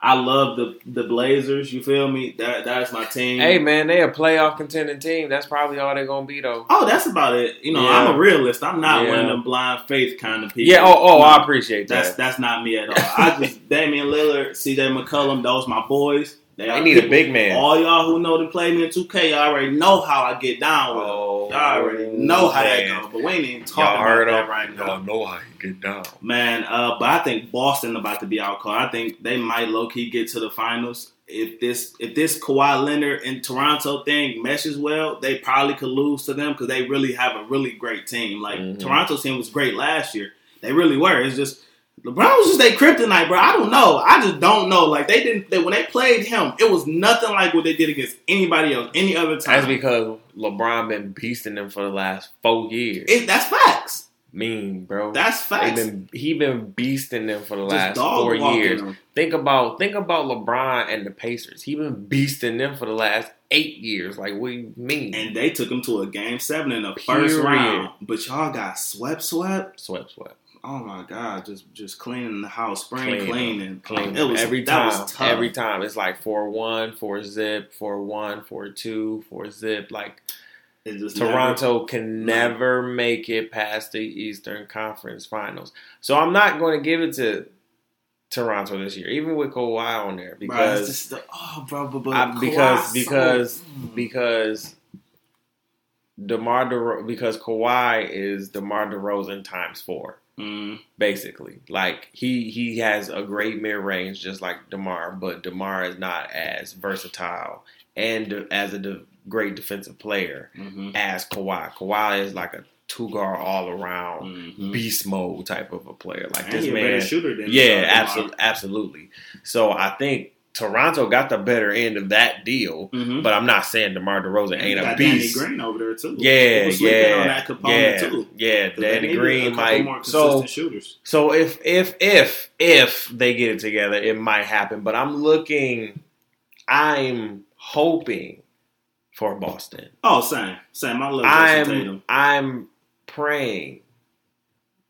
I love the the Blazers. You feel me? That that's my team. hey man they a playoff contending team that's probably all they're gonna be though Oh, that's about it. You know, Yeah. I'm a realist. I'm not Yeah. one of them blind faith kind of people. Yeah. Oh, oh, No, I appreciate That's that. that's not me at all. I just <laughs> Damian Lillard, C.J. McCollum, those my boys. They need a big man. All y'all who know to play me in 2K, y'all already know how I get down with. Oh, Y'all already know how that man. goes. But we ain't even talking about that right now. Y'all know how he get down. Man, uh, but I think Boston about to be out cold. I think they might low key get to the finals. If this if this Kawhi Leonard and Toronto thing meshes well, they probably could lose to them because they really have a really great team. Like Mhm. Toronto's team was great last year. They really were. It's just LeBron was just their kryptonite, bro. I don't know. I just don't know. Like they didn't they, when they played him, it was nothing like what they did against anybody else any other time. That's because LeBron been beasting them for the last four years. it, that's facts. mean, bro. That's facts. been he been beasting them for the last four years. them. Think about think about LeBron and the Pacers. He been beasting them for the last eight years. Like what do you mean? And they took him to a game seven in the first round. But y'all got swept, swept. swept, swept. Oh my god, just just cleaning the house, spring Clean, cleaning, Clean It was every that time. was tough. Every time it's like four one, four zip, four one, four two, four zip. Like Toronto can never make it past the Eastern Conference Finals. So I'm not going to give it to Toronto this year, even with Kawhi on there, never, bro, because just the, oh, bro, I- because- because- so, mm. because DeMar DeRozan, because Kawhi is DeMar DeRozan times four. Mm, basically. Like he he has a great mid range, just like DeMar, but DeMar is not as versatile and as a de- great defensive player mhm, as Kawhi. Kawhi is like a two guard all around mhm. beast mode type of a player. Like this man, shooter than yeah, absolutely, absolutely. So I think Toronto got the better end of that deal, Mhm. but I'm not saying DeMar DeRozan ain't a got Danny. Green over there too. Yeah, yeah, on that yeah, too. yeah. Danny Green might so shooters. So if if if if they get it together, it might happen. But I'm looking, I'm hoping for Boston. Oh, same, same. I love Jayson I'm Tatum. I'm praying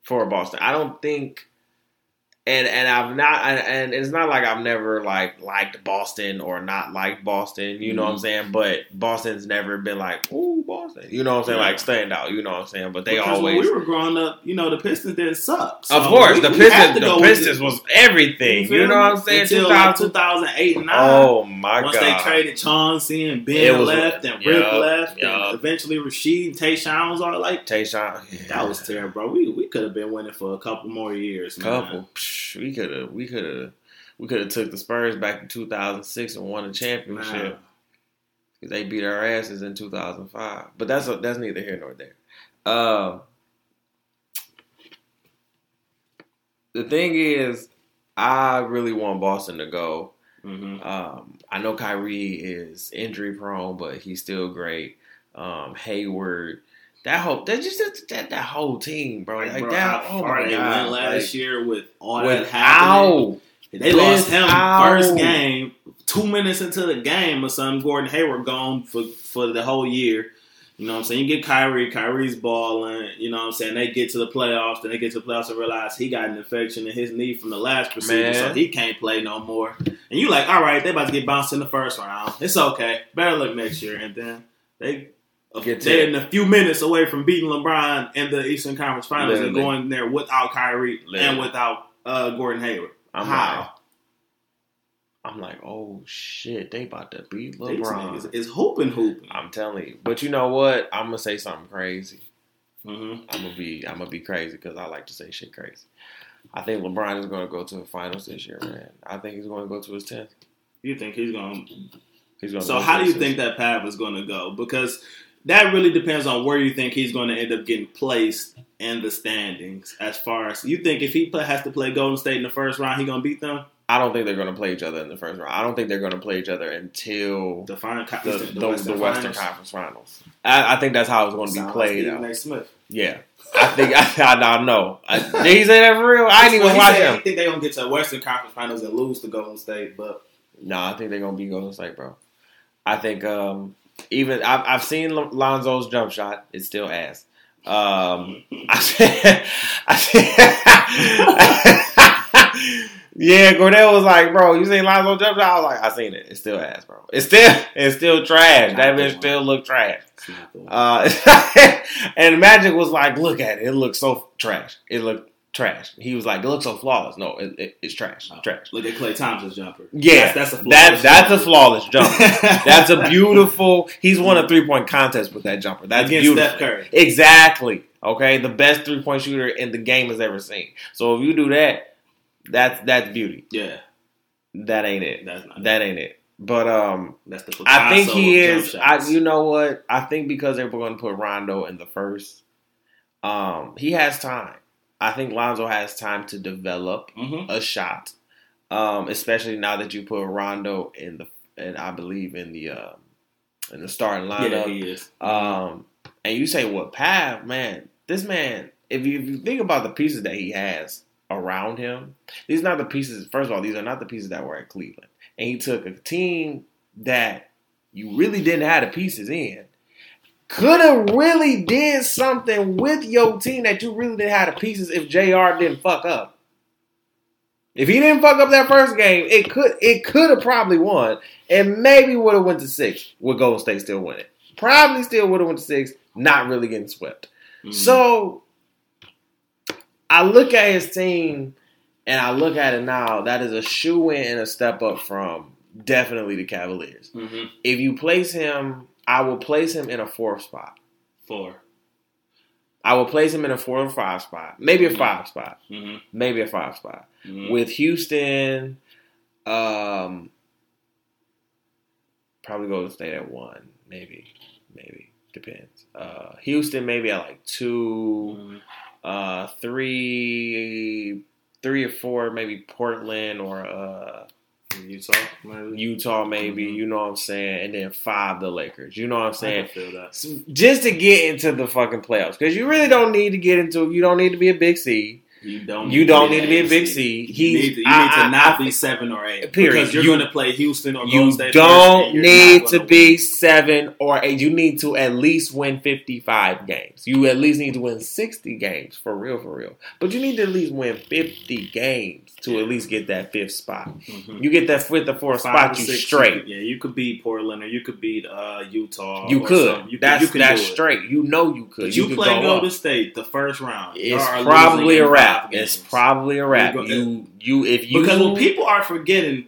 for Boston. I don't think, and and I've not, and, and it's not like I've never like liked Boston or not liked Boston. You know what I'm Mhm. saying? But Boston's never been like, ooh, Boston. You know what I'm saying? Yeah. Like stand out. You know what I'm saying? But they Because always. when we were growing up, you know, the Pistons didn't suck. So of course, we- the Pistons. The Pistons was everything. You, feel know what I'm saying? Until like 2008 and 9. Oh my Once god! Once they traded Chauncey and Ben was- left and Rip yup, left yup. and eventually Rasheed, Tayshaun was all like, Tayshaun, that was terrible, bro. We we could have been winning for a couple more years. man. couple. Psh, we could have. We could have. We could have took the Spurs back in 2006 and won a championship because they beat our asses in 2005. But that's a, that's neither here nor there. Um, the thing is, I really want Boston to go. Mhm. Um, I know Kyrie is injury prone, but he's still great. Um, Hayward, that whole that just that, that whole team, bro. Like, bro, that, how oh far my they god, went last like, year with all that happening. They lost him first game, two minutes into the game or something. Gordon Hayward gone for for the whole year. You know what I'm saying? You get Kyrie, Kyrie's balling. You know what I'm saying? They get to the playoffs, then they get to the playoffs and realize he got an infection in his knee from the last procedure, Man. so he can't play no more. And you're like, all right, they about to get bounced in the first round. It's okay. Better look next year. And then they they're in a few minutes away from beating LeBron in the Eastern Conference Finals and going there without Kyrie and without uh, Gordon Hayward. I'm How? like, I'm like, oh shit, they about to beat These LeBron. niggas is hooping hooping. I'm telling you, but you know what? I'm gonna say something crazy. Mm-hmm. I'm gonna be, I'm gonna be crazy because I like to say shit crazy. I think LeBron is gonna go to the finals this year, man. I think he's gonna go to his tenth. You think he's gonna? He's gonna. So go how do you think that path is going to go? Because that really depends on where you think he's going to end up getting placed in the standings. As far as you think, if he play, has to play Golden State in the first round, he going to beat them. I don't think they're going to play each other in the first round. I don't think they're going to play each other until The final, the, the, the, the, Western, Western, Conference Finals. I, I think that's how it's going to be Sound played Stephen Smith. Yeah, I think <laughs> I, I, I know. I, did he say that for real? I didn't even watch him. He think they're gonna get to the Western Conference Finals and lose to Golden State, but No, I think they're gonna be Golden State, bro. I think um, even I've, I've seen Lonzo's jump shot; it's still ass. Um, <laughs> I said, I said, <laughs> yeah. Gordell was like, "Bro, you seen Lonzo jump shot?" I was like, "I seen it. It's still ass, bro. It's still, it's still trash. That bitch still look trash." Uh, <laughs> and Magic was like, "Look at it. It looks so trash. It looked trash." He was like, "It looks so flawless." No, it, it, it's trash. Oh. Trash. look at Klay Thompson's jumper. Yeah, that's, that's a That that's a flawless jumper. That's <laughs> That's a beautiful. He's won a three point contest with that jumper. That's against beautiful. Steph Curry. Exactly. Okay, the best three point shooter in the game has ever seen. So if you do that, that's that's beauty. Yeah, That ain't it. that's not. That ain't it. But um, that's the. I think he is. I you know what? I think because they were going to put Rondo in the first, um, he has time. I think Lonzo has time to develop Mhm. a shot, um, especially now that you put Rondo in the and I believe in the um in the starting Yeah, lineup. he is. um, and you say, "What Pav, man? This man. If you, if you think about the pieces that he has around him, these are not the pieces. First of all, these are not the pieces that were at Cleveland, and he took a team that you really didn't have the pieces in." Could have really did something with your team that you really didn't have the pieces if J.R. didn't fuck up. If he didn't fuck up that first game, it could it could have probably won, and maybe would have went to six with Golden State still winning. Probably still would have went to six, not really getting swept. Mhm. So I look at his team, and I look at it now. That is a shoe in and a step up from definitely the Cavaliers. Mhm. If you place him, I will place him in a fourth spot. four. I will place him in a four or five spot, maybe a five spot, Mm-hmm. maybe a five spot. Mhm. with Houston, um, probably go to stay at one, maybe, maybe depends. Uh, Houston maybe at like two, Mhm. uh, three, three or four, maybe Portland or uh, Utah, maybe. Utah, maybe. Mhm. You know what I'm saying, and then five the Lakers. You know what I'm saying. can feel that. So, Just to get into the fucking playoffs, because you really don't need to get into. You don't need to be a big seed. You don't. You don't need to be a big seed. seed. You need to, you I- need to I- not I- be seven or eight. Period. Because you're You- going to play Houston or You Golden don't need to be win. seven or eight. You need to at least win 55 games. You at least need to win 60 games for real, for real. But you need to at least win 50 games to at least get that fifth spot. Mhm. You get that fifth or fourth Five spot, or you six, straight. could- yeah, you could beat Portland or you could beat uh, Utah. You or could. something. You that's you can that's straight. You know you could. But you, could play go Golden. State the first round. It's probably a in wrap. It's probably a wrap. You you if you because what people are forgetting,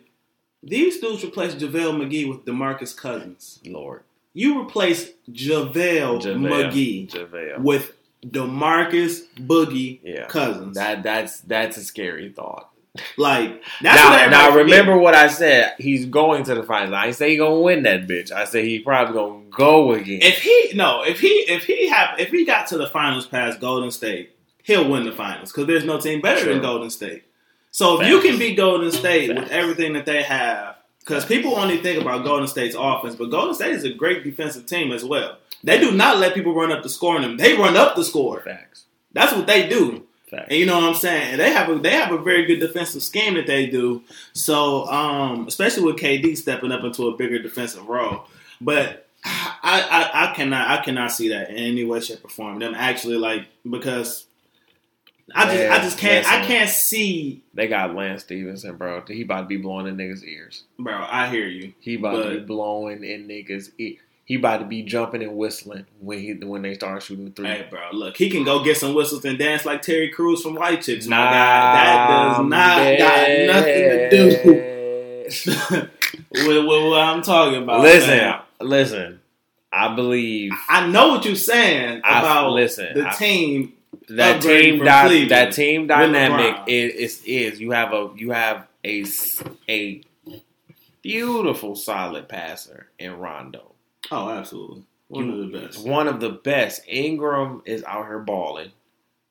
these dudes replaced JaVale McGee with DeMarcus Cousins. Lord You replaced JaVale, JaVale. McGee JaVale. with DeMarcus Boogie Yeah. Cousins. That that's that's a scary thought. like <laughs> that's now, now remember what I said. He's going to the finals. I say he gonna win that bitch. I said he probably gonna go again. if he no if he if he have if he got to the finals past Golden State, he'll win the finals because there's no team better Sure. than Golden State. So if you can beat Golden State with everything that they have, because people only think about Golden State's offense, but Golden State is a great defensive team as well. They do not let people run up the score on them. They run up the score. Facts. That's what they do. Facts. And you know what I'm saying? And they have a they have a very good defensive scheme that they do. So um, especially with KD stepping up into a bigger defensive role. But I, I I cannot I cannot see that in any way, shape, or form. Them actually like because I just I just can't I can't see They got Lance Stephenson, bro. He about to be blowing in niggas' ears. bro, I hear you. He about to be blowing in niggas' ears. He about to be jumping and whistling when he when they start shooting the three. Hey bro, look, he can go get some whistles and dance like Terry Crews from White Chicks. Nah. That does not got nothing to do <laughs> with, with what I'm talking about. listen, man. listen. I believe I know what you're saying I- about listen, the I- team. That team Cleveland that team dynamic is, is is you have a you have a a beautiful solid passer in Rondo. Oh, absolutely. One You- of the best. One of the best. Ingram is out here balling.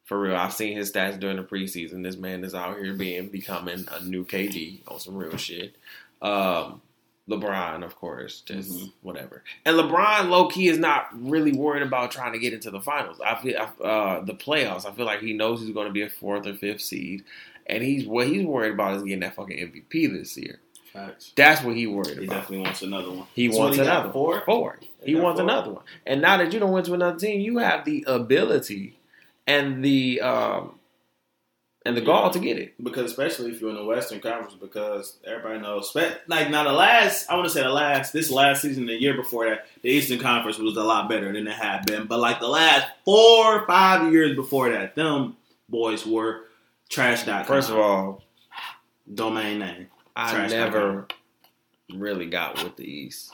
For real. I've seen his stats during the preseason. This man is out here being becoming a new KD on some real shit. Um, LeBron, of course, just Mhm. whatever. And LeBron, low key, is not really worried about trying to get into the finals. I feel uh, the playoffs. I feel like he knows he's going to be a fourth or fifth seed, and he's what he's worried about is getting that fucking MVP this year. Facts. That's what he worried He about. He definitely wants another one. He So wants he another four. Four. He got wants four? another one. And now that you don't went to another team, you have the ability and the um and the gall to get it. Because especially if you're in the Western Conference, because everybody knows, like now the last, I want to say the last, this last season, the year before that, the Eastern Conference was a lot better than it had been. But like the last four, or five years before that, them boys were trash.com. First of all, domain name. I Trash never really got with the East.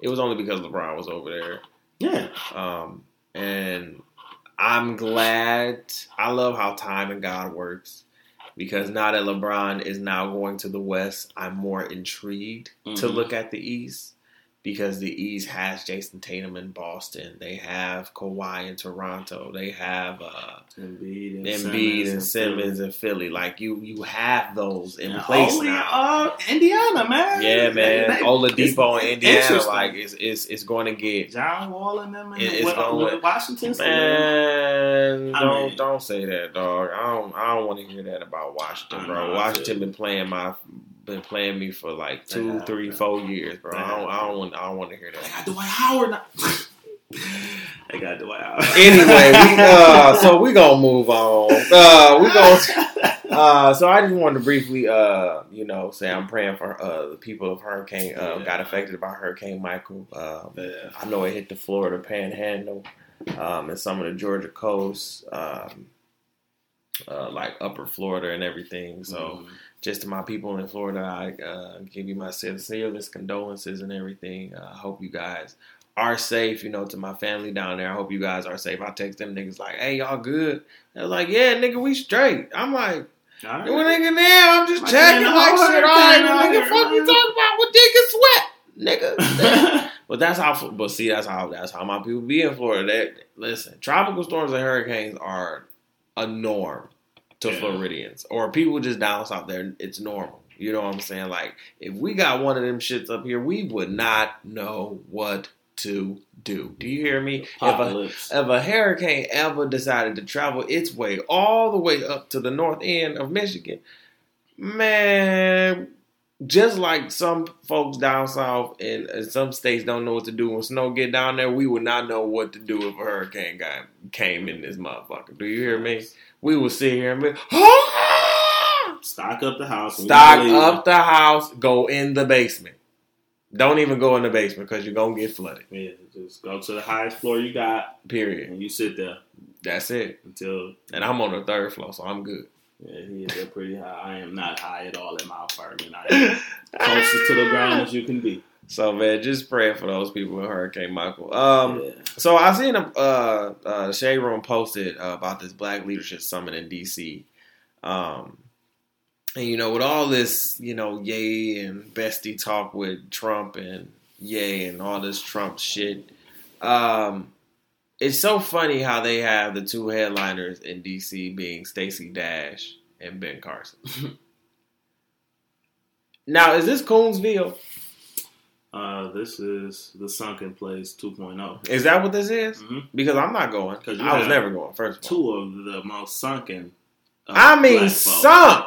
It was only because LeBron was over there. Yeah, Um, and I'm glad. I love how time and God works because now that LeBron is now going to the West, I'm more intrigued to Mhm. look at the East because the East has Jayson Tatum in Boston. They have Kawhi in Toronto. They have uh, Embiid and Embiid and Philly. Simmons in Philly. Like you, you have those in And place only, now. Uh, Indiana, man. Yeah, man. They- they- Oladipo in Indiana, like it's it's it's going to get John Wall and them in It- it's gonna- with Washington. Man, I don't mean- don't say that, dog. I don't I don't want to hear that about Washington, bro. Washington been playing my been playing me for like two, have, three, four years, bro. I don't. I don't want I don't want to hear that. got Dwight Howard now. <laughs> they got Dwight Howard. Anyway, we <laughs> uh so we gonna move on. Uh we gonna <laughs> uh so I just wanted to briefly uh you know say I'm praying for uh the people of Hurricane uh Yeah. got affected by Hurricane Michael. Um Yeah. I know it hit the Florida Panhandle, um, and some of the Georgia coast, um, uh, like Upper Florida and everything. So, Mhm. Just to my people in Florida, I uh, give you my sincerest condolences and everything. Uh, I hope you guys are safe. You know, to my family down there, I hope you guys are safe. I text them niggas like, "Hey, y'all good?" They're like, "Yeah, nigga, we straight." I'm like, All right. "Well, nigga, now I'm just My checking." Like, shit, all right, nigga, here, fuck you talking about? What dick is sweat, nigga? <laughs> <laughs> But that's how. But see, that's how. That's how my people be in Florida. That listen, tropical storms and hurricanes are a norm to Yeah. Floridians or people just down south there. It's normal. You know what I'm saying? Like if we got one of them shits up here, we would not know what to do. Do you hear me? If a, if a hurricane ever decided to travel its way all the way up to the north end of Michigan, man, just like some folks down south and some states don't know what to do when snow get down there, we would not know what to do if a hurricane got, came in this motherfucker. Do you hear me? We would sit here and be, "Ah!" Stock up the house. stock up the house, go in the basement. Don't even go in the basement because you're gonna get flooded. Yeah, just go to the highest floor you got, Period. and you sit there That's it. until. And I'm on the third floor, so I'm good. Yeah, he is up pretty high. I am not high at all in my apartment. I am <laughs> closest to the ground as you can be. So man, just pray for those people with Hurricane Michael. Um, yeah. so I seen a uh, uh, Shade Room posted uh, about this Black Leadership Summit in DC. Um, and you know, with all this, you know, Ye and bestie talk with Trump and Ye and all this Trump shit. Um, it's so funny how they have the two headliners in DC being Stacey Dash and Ben Carson. <laughs> now, is this Coonsville? Uh, this is the Sunken Place 2.0. Is that what this is? Mhm. Because I'm not going. 'Cause you I was never going. First of all, Two of the most sunken. uh, I mean, some.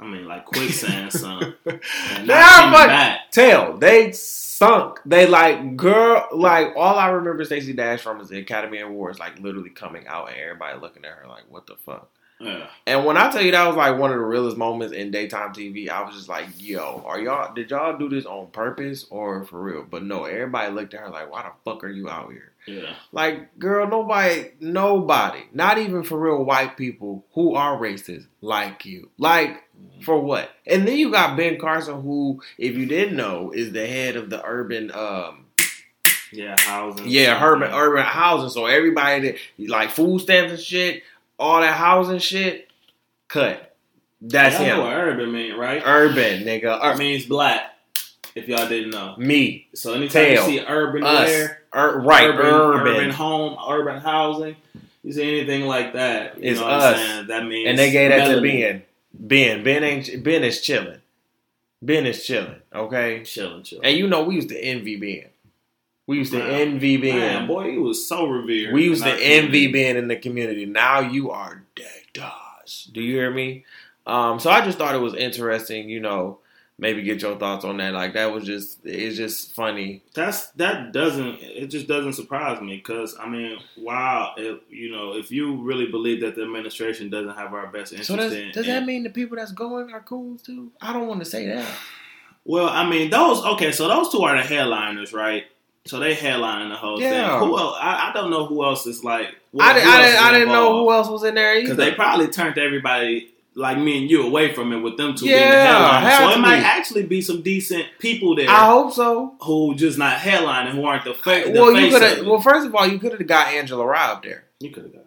I mean, like quicksand <laughs> sunk. And They not are coming fucking- back. Tell they sunk. They like girl. Like all I remember Stacey Dash from is the Academy Awards. Like literally coming out and everybody looking at her like, what the fuck. Yeah. And when I tell you that was like one of the realest moments in daytime TV, I was just like, yo, are y'all? Did y'all do this on purpose or for real? But no, everybody looked at her like, why the fuck are you out here? Yeah. Like, girl, nobody, nobody, not even for real white people who are racist like you. Like, for what? And then you got Ben Carson, who, if you didn't know, is the head of the urban, um, Yeah, housing. yeah, urban urban housing. So everybody that like food stamps and shit, all that housing shit, cut. That's Y'all know him. what urban mean, right? Urban nigga. It Ur- means black. If y'all didn't know, Me. so anytime you see urban Us. wear, Ur- right. urban, Urban. urban home, urban housing, you see anything like that, you It's know what us. I'm saying? That means And they gave that to melanin. Ben. Ben. Ben ain't. Ben is chilling. Ben is chilling. Okay. Chilling, chilling. And you know we used to envy Ben. We used to Wow. envy Ben. Man, boy, he was so revered. We used to envy. Ben in the community. Now you are dead dust. Do you hear me? Um, so I just thought it was interesting, you know, maybe get your thoughts on that. Like that was just it's just funny. That's that doesn't it just doesn't surprise me because I mean, wow, if you know, if you really believe that the administration doesn't have our best interest So does, in, does that mean the people that's going are cool too? I don't want to say that. Well, I mean, those okay. So those two are the headliners, right? So they headlining the whole Yeah. thing. Who else? I, I don't know who else is like. I, didn't, I, didn't, I didn't know who else was in there either. because they probably turned everybody like me and you away from it with them two being the Yeah, had So it to might be. actually be some decent people there I hope so. who just not headlining, who aren't the, fa- the Well, you could have. Well, first of all, you could have got Angela Rye up there. You could have got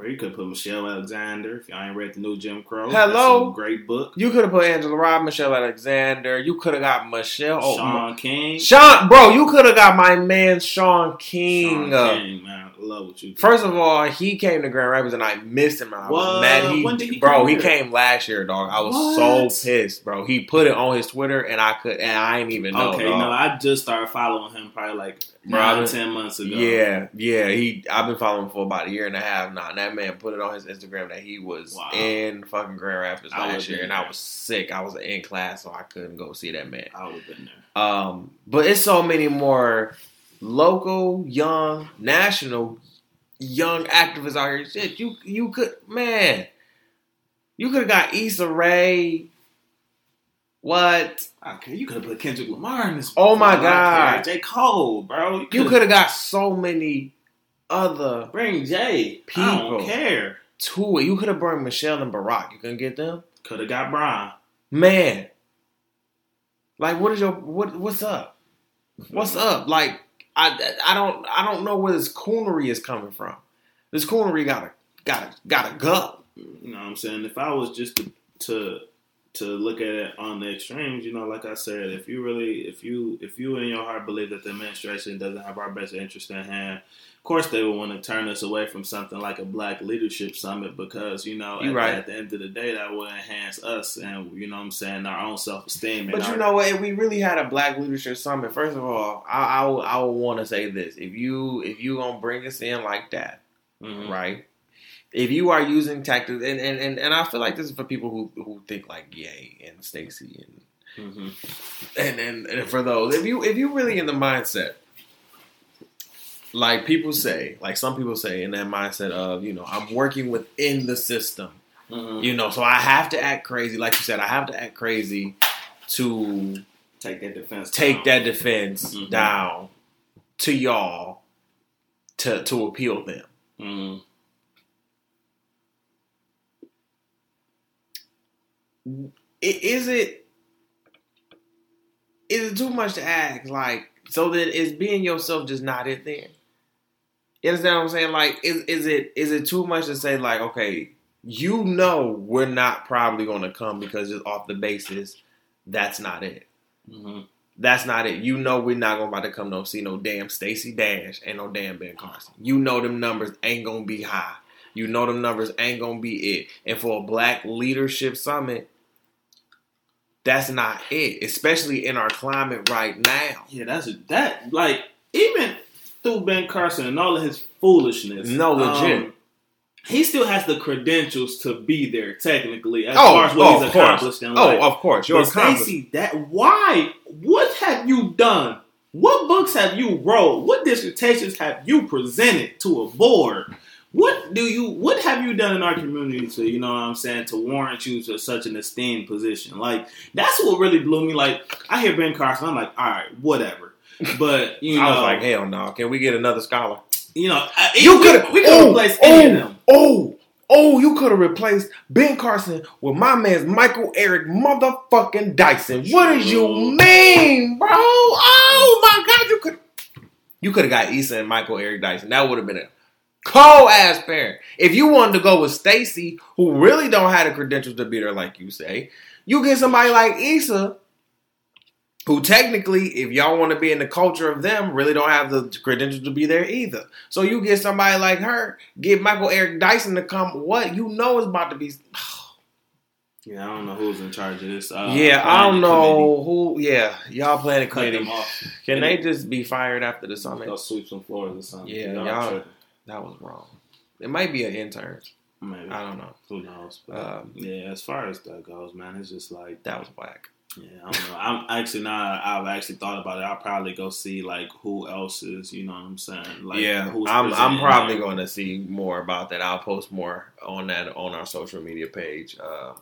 bro. You could put Michelle Alexander if y'all ain't read the new Jim Crow. Hello? Great book. You could have put Angela Rye, Michelle Alexander. You could have got Michelle. Oh, Shaun King. Shaun, bro, you could have got my man Shaun King. Shaun King, man. Love what you. First of all, he came to Grand Rapids and I missed him. And I was mad. He, he bro, he came last year, dog. I was What? so pissed, bro. He put it on his Twitter and I could, and I didn't even know. okay, dog. no, I just started following him probably like nine, ten months ago. Yeah, yeah. He, I've been following him for about a year and a half now. And that man put it on his Instagram that he was Wow. in fucking Grand Rapids last year, and I was sick. I was in class, so I couldn't go see that man. I would have been there. Um, but it's so many more local, young, national, young activists out here. Shit, you you could man, you could have got Issa Rae. What Okay, you could have put Kendrick Lamar in this. Oh my I. God. J Cole, bro. you could have got so many other bring Jay. I People. don't care. to it. You could have brought Michelle and Barack. You couldn't get them, Could have got Brian. man. Like, what is your what? What's up? What's up? Like, I I don't I don't know where this coonery is coming from. This coonery got a got a, got a gut. You know what I'm saying? If I was just to to to look at it on the extremes, you know, like I said, if you really if you if you in your heart believe that the administration doesn't have our best interest in hand, of course they would want to turn us away from something like a black leadership summit because, you know, at, right. at the end of the day that would enhance us and you know what I'm saying, our own self esteem But you know what? If we really had a Black Leadership Summit, first of all, I I I will want to say this: if you if you gonna bring us in like that, Mm-hmm. right? If you are using tactics, and, and, and, and I feel like this is for people who, who think like Ye and Stacey and hmm and, and and for those if you if you really in the mindset like people say like some people say in that mindset of you know i'm working within the system hmm you know so i have to act crazy like you said i have to act crazy to Take that defense. take down. that defense Mhm. down to y'all to to appeal them Mhm. Is it is it too much to ask? Like, so that is being yourself just not it then? You understand what I'm saying? Like, is is it is it too much to say like, okay, you know we're not probably gonna come because just off the basis that's not it. Mhm. That's not it. You know we're not gonna about to come no see no damn Stacey Dash and no damn Ben Carson. You know them numbers ain't gonna be high. You know them numbers ain't gonna be it. And for a black leadership summit, that's not it. Especially in our climate right now. Yeah, that's that. Like even through Ben Carson and all of his foolishness, No, legit. um, he still has the credentials to be there technically as Oh, far as what oh, he's accomplished in life. Oh, of course. You're but accomplished. Stacey, that why? What have you done? What books have you wrote? What dissertations have you presented to a board? What do you? What have you done in our community to you know what I'm saying to warrant you to such an esteemed position? Like that's what really blew me. Like I hear Ben Carson, I'm like, all right, whatever. But you know, I was like, hell no. Can we get another scholar? you know, You could we could oh, replace any of oh, them. oh, oh, you could have replaced Ben Carson with my man's Michael Eric motherfucking Dyson. What did you mean, bro? Oh my god, you could you could have got Issa and Michael Eric Dyson. That would have been a cold ass pairing. If you wanted to go with Stacey, who really don't have the credentials to be there, like you say, you get somebody like Issa. Who technically, if y'all want to be in the culture of them, really don't have the credentials to be there either. So you get somebody like her, get Michael Eric Dyson to come. What you know is about to be. <sighs> Yeah, I don't know who's in charge of this. Uh, yeah, I don't know who. Yeah, y'all planning to Cut them committee. off. Can they just be fired after the summit? Go sweep some floors or something. Yeah, Y'all. That was wrong. It might be an intern. Maybe. I don't know. Who knows? But, Um, yeah, as far as that goes, man, it's just like That was whack. Yeah, I don't know. I'm actually now I've actually thought about it. I'll probably go see like who else is. You know what I'm saying? Like yeah, who's I'm. I'm probably there. going to see more about that. I'll post more on that on our social media page. Um,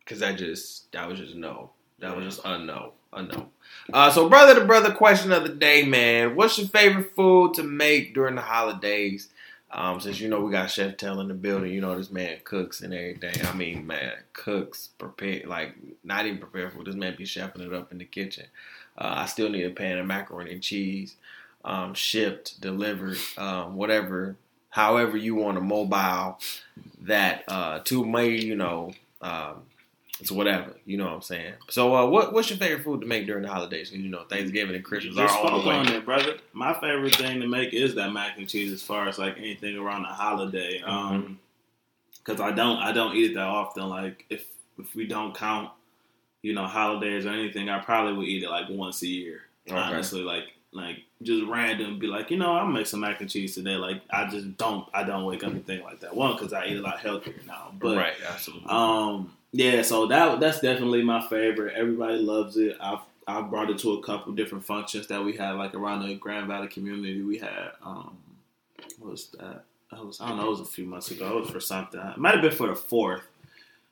because that just that was just no. That was just unknown. Unknown. Uh, so brother to brother question of the day, man. What's your favorite food to make during the holidays? Um, since you know we got Chef Tel in the building, you know this man cooks and everything. I mean, man, cooks, prepare like not even prepare for This man be chefing it up in the kitchen. Uh, I still need a pan of macaroni and cheese, um, shipped, delivered, um, whatever, however you want to mobile that uh, to me, you know, um, it's whatever. You know what I'm saying. So, uh, what what's your favorite food to make during the holidays? you know, Thanksgiving and Christmas just are on the way. on it, brother. My favorite thing to make is that mac and cheese. As far as like anything around the holiday, Mm-hmm. um, because I don't I don't eat it that often. Like if if we don't count, you know, holidays or anything, I probably would eat it like once a year. Okay. Honestly, like like just random, be like, you know, I'll make some mac and cheese today. Like I just don't I don't wake up and think like that. One because I eat a lot healthier now, but right, absolutely. um, yeah, so that that's definitely my favorite. Everybody loves it. I've I've brought it to a couple different functions that we had, like around the Grand Valley community. We had um, what was that? I was I don't know. It was a few months ago. It was for something. It might have been for the fourth,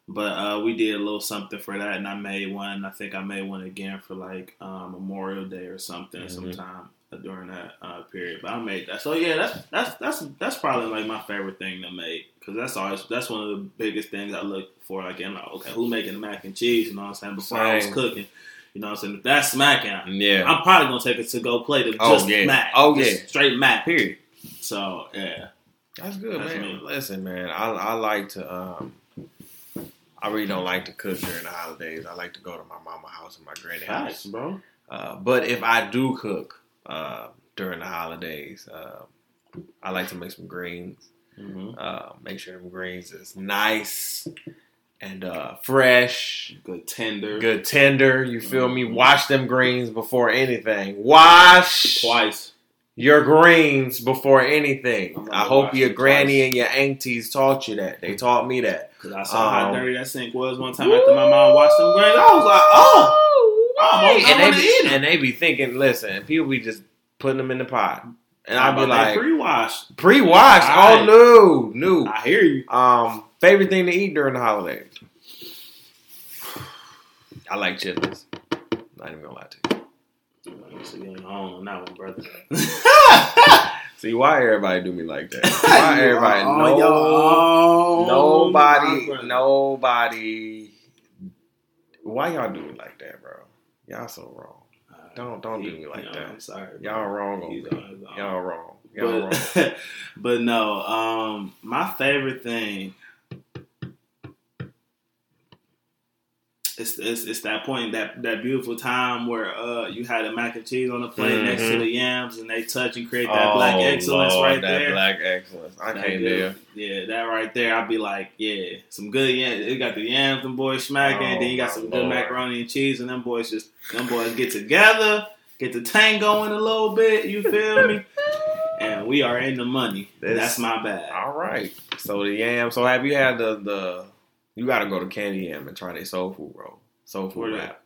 but uh, we did a little something for that, and I made one. I think I made one again for like um, Memorial Day or something Mhm. sometime during that uh, period. But I made that. So yeah, that's that's that's that's probably like my favorite thing to make because that's always that's one of the biggest things I look for. Like, I'm like, okay, who making the mac and cheese? You know what I'm saying? Before I was cooking, you know what I'm saying? If that's smacking, yeah. I'm probably gonna take it to go plate of Oh, just yeah. mac. Oh, yeah. straight mac. Period. So yeah, That's good, That's man. me. Listen, man, I I like to um I really don't like to cook during the holidays. I like to go to my mama house and my granny facts, house. bro. Uh, but if I do cook uh, during the holidays, uh, I like to make some greens. Hmm Uh, make sure them greens is nice and uh, fresh, Good tender. good tender. You feel me? Wash them greens before anything. Wash Twice. your greens before anything. I hope your granny twice. and your aunties taught you that. They taught me that. Cause I saw how Um, dirty that sink was one time after my mom washed them greens. I was like, oh, I almost and they, be, and they be thinking, listen, people be just putting them in the pot. And I'll be like, pre-washed. pre-washed. Oh, Alright. no, no. I hear you. Um, favorite thing to eat during the holidays? I like chitlins. Not even gonna lie to you. So you ain't home on that one, brother. <laughs> See why everybody do me like that? <laughs> Why everybody? No, on your own, my nobody, nobody. Why y'all do me like that, bro? Y'all so wrong. Don't- don't do me like know, that. I'm sorry. Y'all wrong on me. on his own. Y'all wrong. Y'all wrong. but, <laughs> but no, um, my favorite thing it's, it's it's that point that that beautiful time where uh you had the mac and cheese on the plate next to the yams and they touch and create that black excellence Oh, Lord, right that there. black excellence. I That can't do. Yeah, that right there, I'd be like, yeah, some good yams. It got the yams, them boys smacking. Oh, then you got some Lord. good macaroni and cheese, and them boys just them boys get together, get the tango in a little bit. You feel me? <laughs> And we are in the money. This- That's my bad. All right. So the yam. So have you had the the? You got to go to Candy Yam and try their soul food roll. Soul food that? wrap.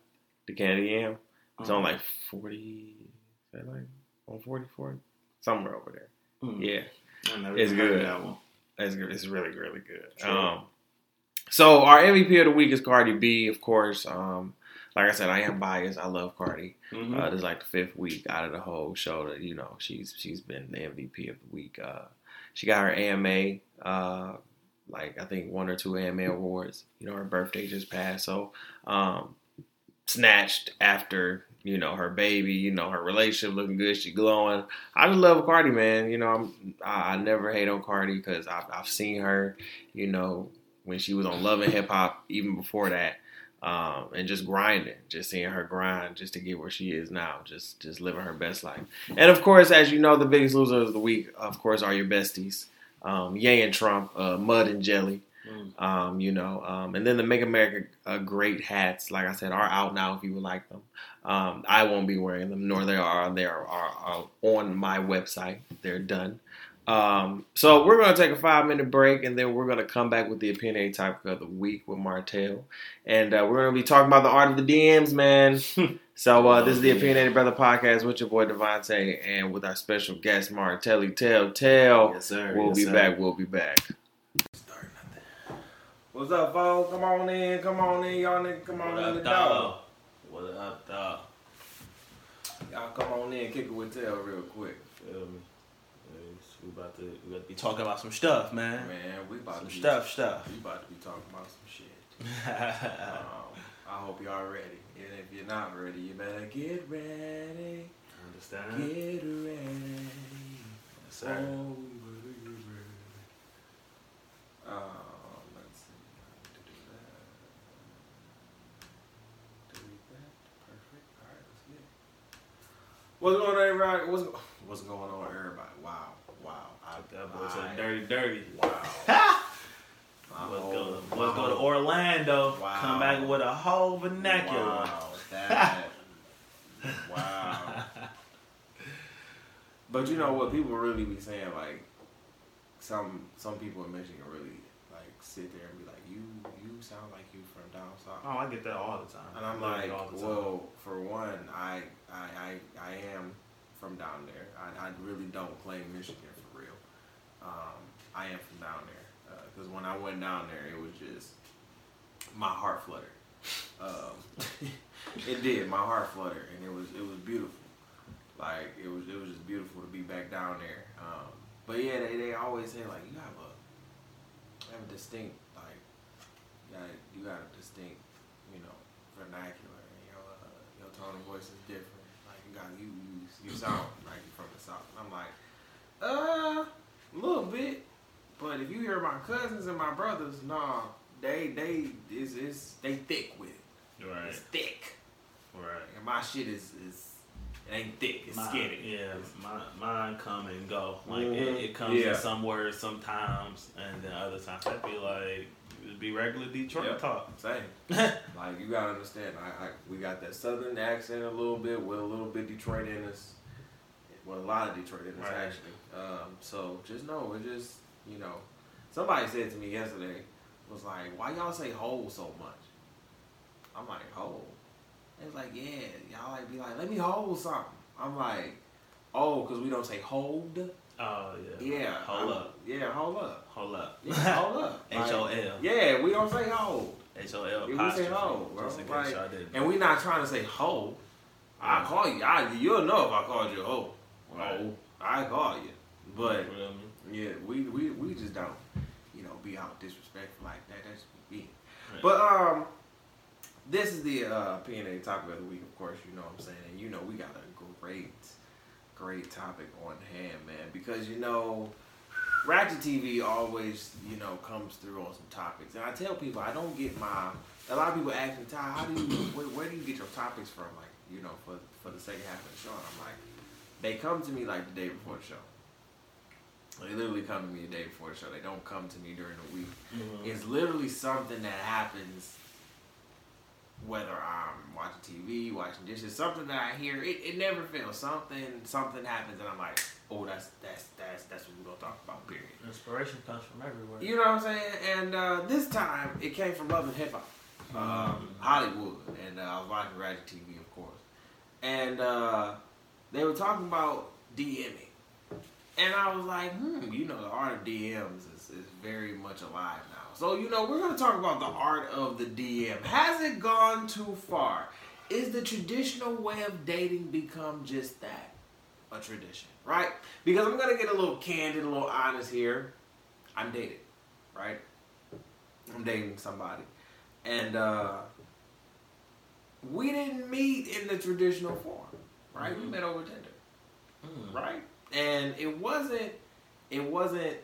The Candy Yam. It's on Um, like forty. Is that like on 44? Somewhere over there. mm, Yeah. It's even heard of good. That one. It's good. It's really, really good. True. Um, so our MVP of the week is Cardi B, of course. Um, like I said, I am biased. I love Cardi. Mhm. Uh, this is like the fifth week out of the whole show that you know she's she's been the MVP of the week. Uh, she got her AMA, uh, like I think one or two AMA awards. You know, her birthday just passed, so um, snatched after you know her baby. You know, her relationship looking good. She glowing. I just love Cardi, man. You know, I'm, I, I never hate on Cardi because I've, I've seen her. You know, when she was on Love and Hip Hop, even before that. um, and just grinding, just seeing her grind, just to get where she is now, just just living her best life. And of course, as you know, the biggest losers of the week, of course, are your besties, um, Ye and Trump, uh, Mud and Jelly. Mm. Um, you know, um, and then the Make America uh, Great hats, like I said, are out now if you would like them. Um, I won't be wearing them, nor they are they are, are, are on my website. They're done. Um, so we're gonna take a five minute break, and then we're gonna come back with the opinionated topic of the week with Martel, and uh, we're gonna be talking about the art of the DMs, man. <laughs> so uh, this is the Opinionated Brother podcast with your boy Devontae, and with our special guest Martelli. Tell, tell. Yes, sir. We'll Yes, be sir. back. We'll be back. What's up, folks? Come on in. Come on in, y'all niggas. Come on What in the up, door. dog? What up, dog? Y'all come on in, kick it with Tel real quick. Feel me? We about to we about to be talking about some stuff, man. Man, we about Some to be, stuff, stuff. We about to be talking about some shit. <laughs> Um, I hope y'all ready. And if you're not ready, you better get ready. Understand? Get ready. Yes, sir. Oh, we better get ready. Um, let's see. I need to do that. Delete that. Perfect. All right, let's get it. What's going on, everybody? What's, what's going on, everybody? Wow. Wow. I, That boy said dirty, dirty. Wow. <laughs> Let's go, let's go to Orlando. Wow. Come back with a whole vernacular. Wow, that. <laughs> wow. But you know what? People really be saying like some some people in Michigan really like sit there and be like, you you sound like you from down south. Oh, I get that all the time. And I'm like, all the time. well, for one, I I I, I am from down there. I, I really don't claim Michigan for real. Um, I am from down there because when I went down there, it was just my heart fluttered. Um, it did. My heart fluttered, and it was it was beautiful. Like it was it was just beautiful to be back down there. Um, but yeah, they, they always say like you have a have a distinct like you got you got a distinct you know vernacular. And your uh, your tone of voice is different. Like you got you you, you sound like you're from the south. And I'm like, uh, a little bit. But if you hear my cousins and my brothers, nah, they they is is they thick with it. right, It's thick. right. And my shit is is it ain't thick. It's Mine- skinny. Yeah, It's- mine, mine come and go. Like Mhm. it, it comes Yeah. in some words sometimes, and then other times I be like it'd be regular Detroit Yep. talk. Same. <laughs> Like you gotta understand, I, I we got that southern accent a little bit with a little bit Detroit in us. with a lot of Detroit in us Right. actually. Um, so just know it just you know. Somebody said to me yesterday was like, "Why y'all say hole so much?" I'm like, "Hole." It's like, yeah, y'all like be like, "Let me hold something." I'm like, "Oh, cause we don't say hold." Oh yeah. Yeah. Hold I'm- up. Yeah, hold up. Hold up. Yeah, hold up. <laughs> H O L. Yeah, we don't say hold. H O L we say hold, bro. Just in case Like, y'all didn't. And we not trying to say hoe. I call you. I you'll know if I called you hoe. Right. Hoe. I call you. But You feel me? Yeah, we, we we just don't, you know, be out disrespectful like that. That's me. Right. But um, this is the uh, PNA topic of the week. Of course, you know what I'm saying, and you know we got a great, great topic on hand, man. Because you know, Ratchet TV always, you know, comes through on some topics, and I tell people I don't get my. A lot of people ask me, Ty, how do you, where, where do you get your topics from? Like, you know, for for the second half of the show, and I'm like, they come to me like the day before the show. They literally come to me the day before the show. They don't come to me during the week. Mhm. It's literally something that happens whether I'm watching TV, watching dishes, something that I hear, it, it never fails. Something something happens and I'm like, oh that's that's that's that's what we're gonna talk about, period. Inspiration comes from everywhere. You know what I'm saying? And uh, this time it came from Love and Hip Hop, um, Hollywood, and uh, I was watching Ratchet TV, of course, and uh, they were talking about DMing, and I was like, hmm, you know, the art of DMs is, is very much alive now. So you know, we're gonna talk about the art of the DM. Has it gone too far? Is the traditional way of dating become just that? A tradition, right? Because I'm gonna get a little candid, a little honest here. I'm dated, right? I'm dating somebody. And uh we didn't meet in the traditional form, right? We Mhm. met over Tinder, Mm. right? And it wasn't it wasn't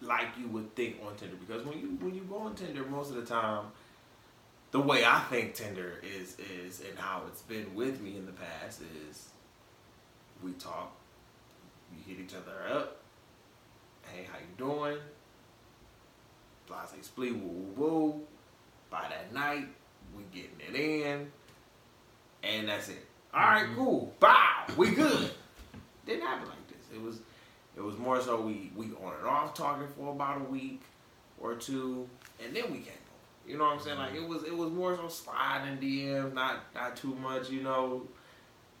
like you would think on Tinder because when you when you go on Tinder most of the time the way I think Tinder is is and how it's been with me in the past is we talk, we hit each other up. Hey, how you doing? Blase split woo woo woo. By that night, we getting it in, and that's it. All right, Mm-hmm. cool. Bow, we good. Didn't happen like this. It was, it was more so we we on and off talking for about a week or two, and then we came over. You know what I'm saying? Like mm-hmm. it was it was more so sliding DMs, not not too much. You know,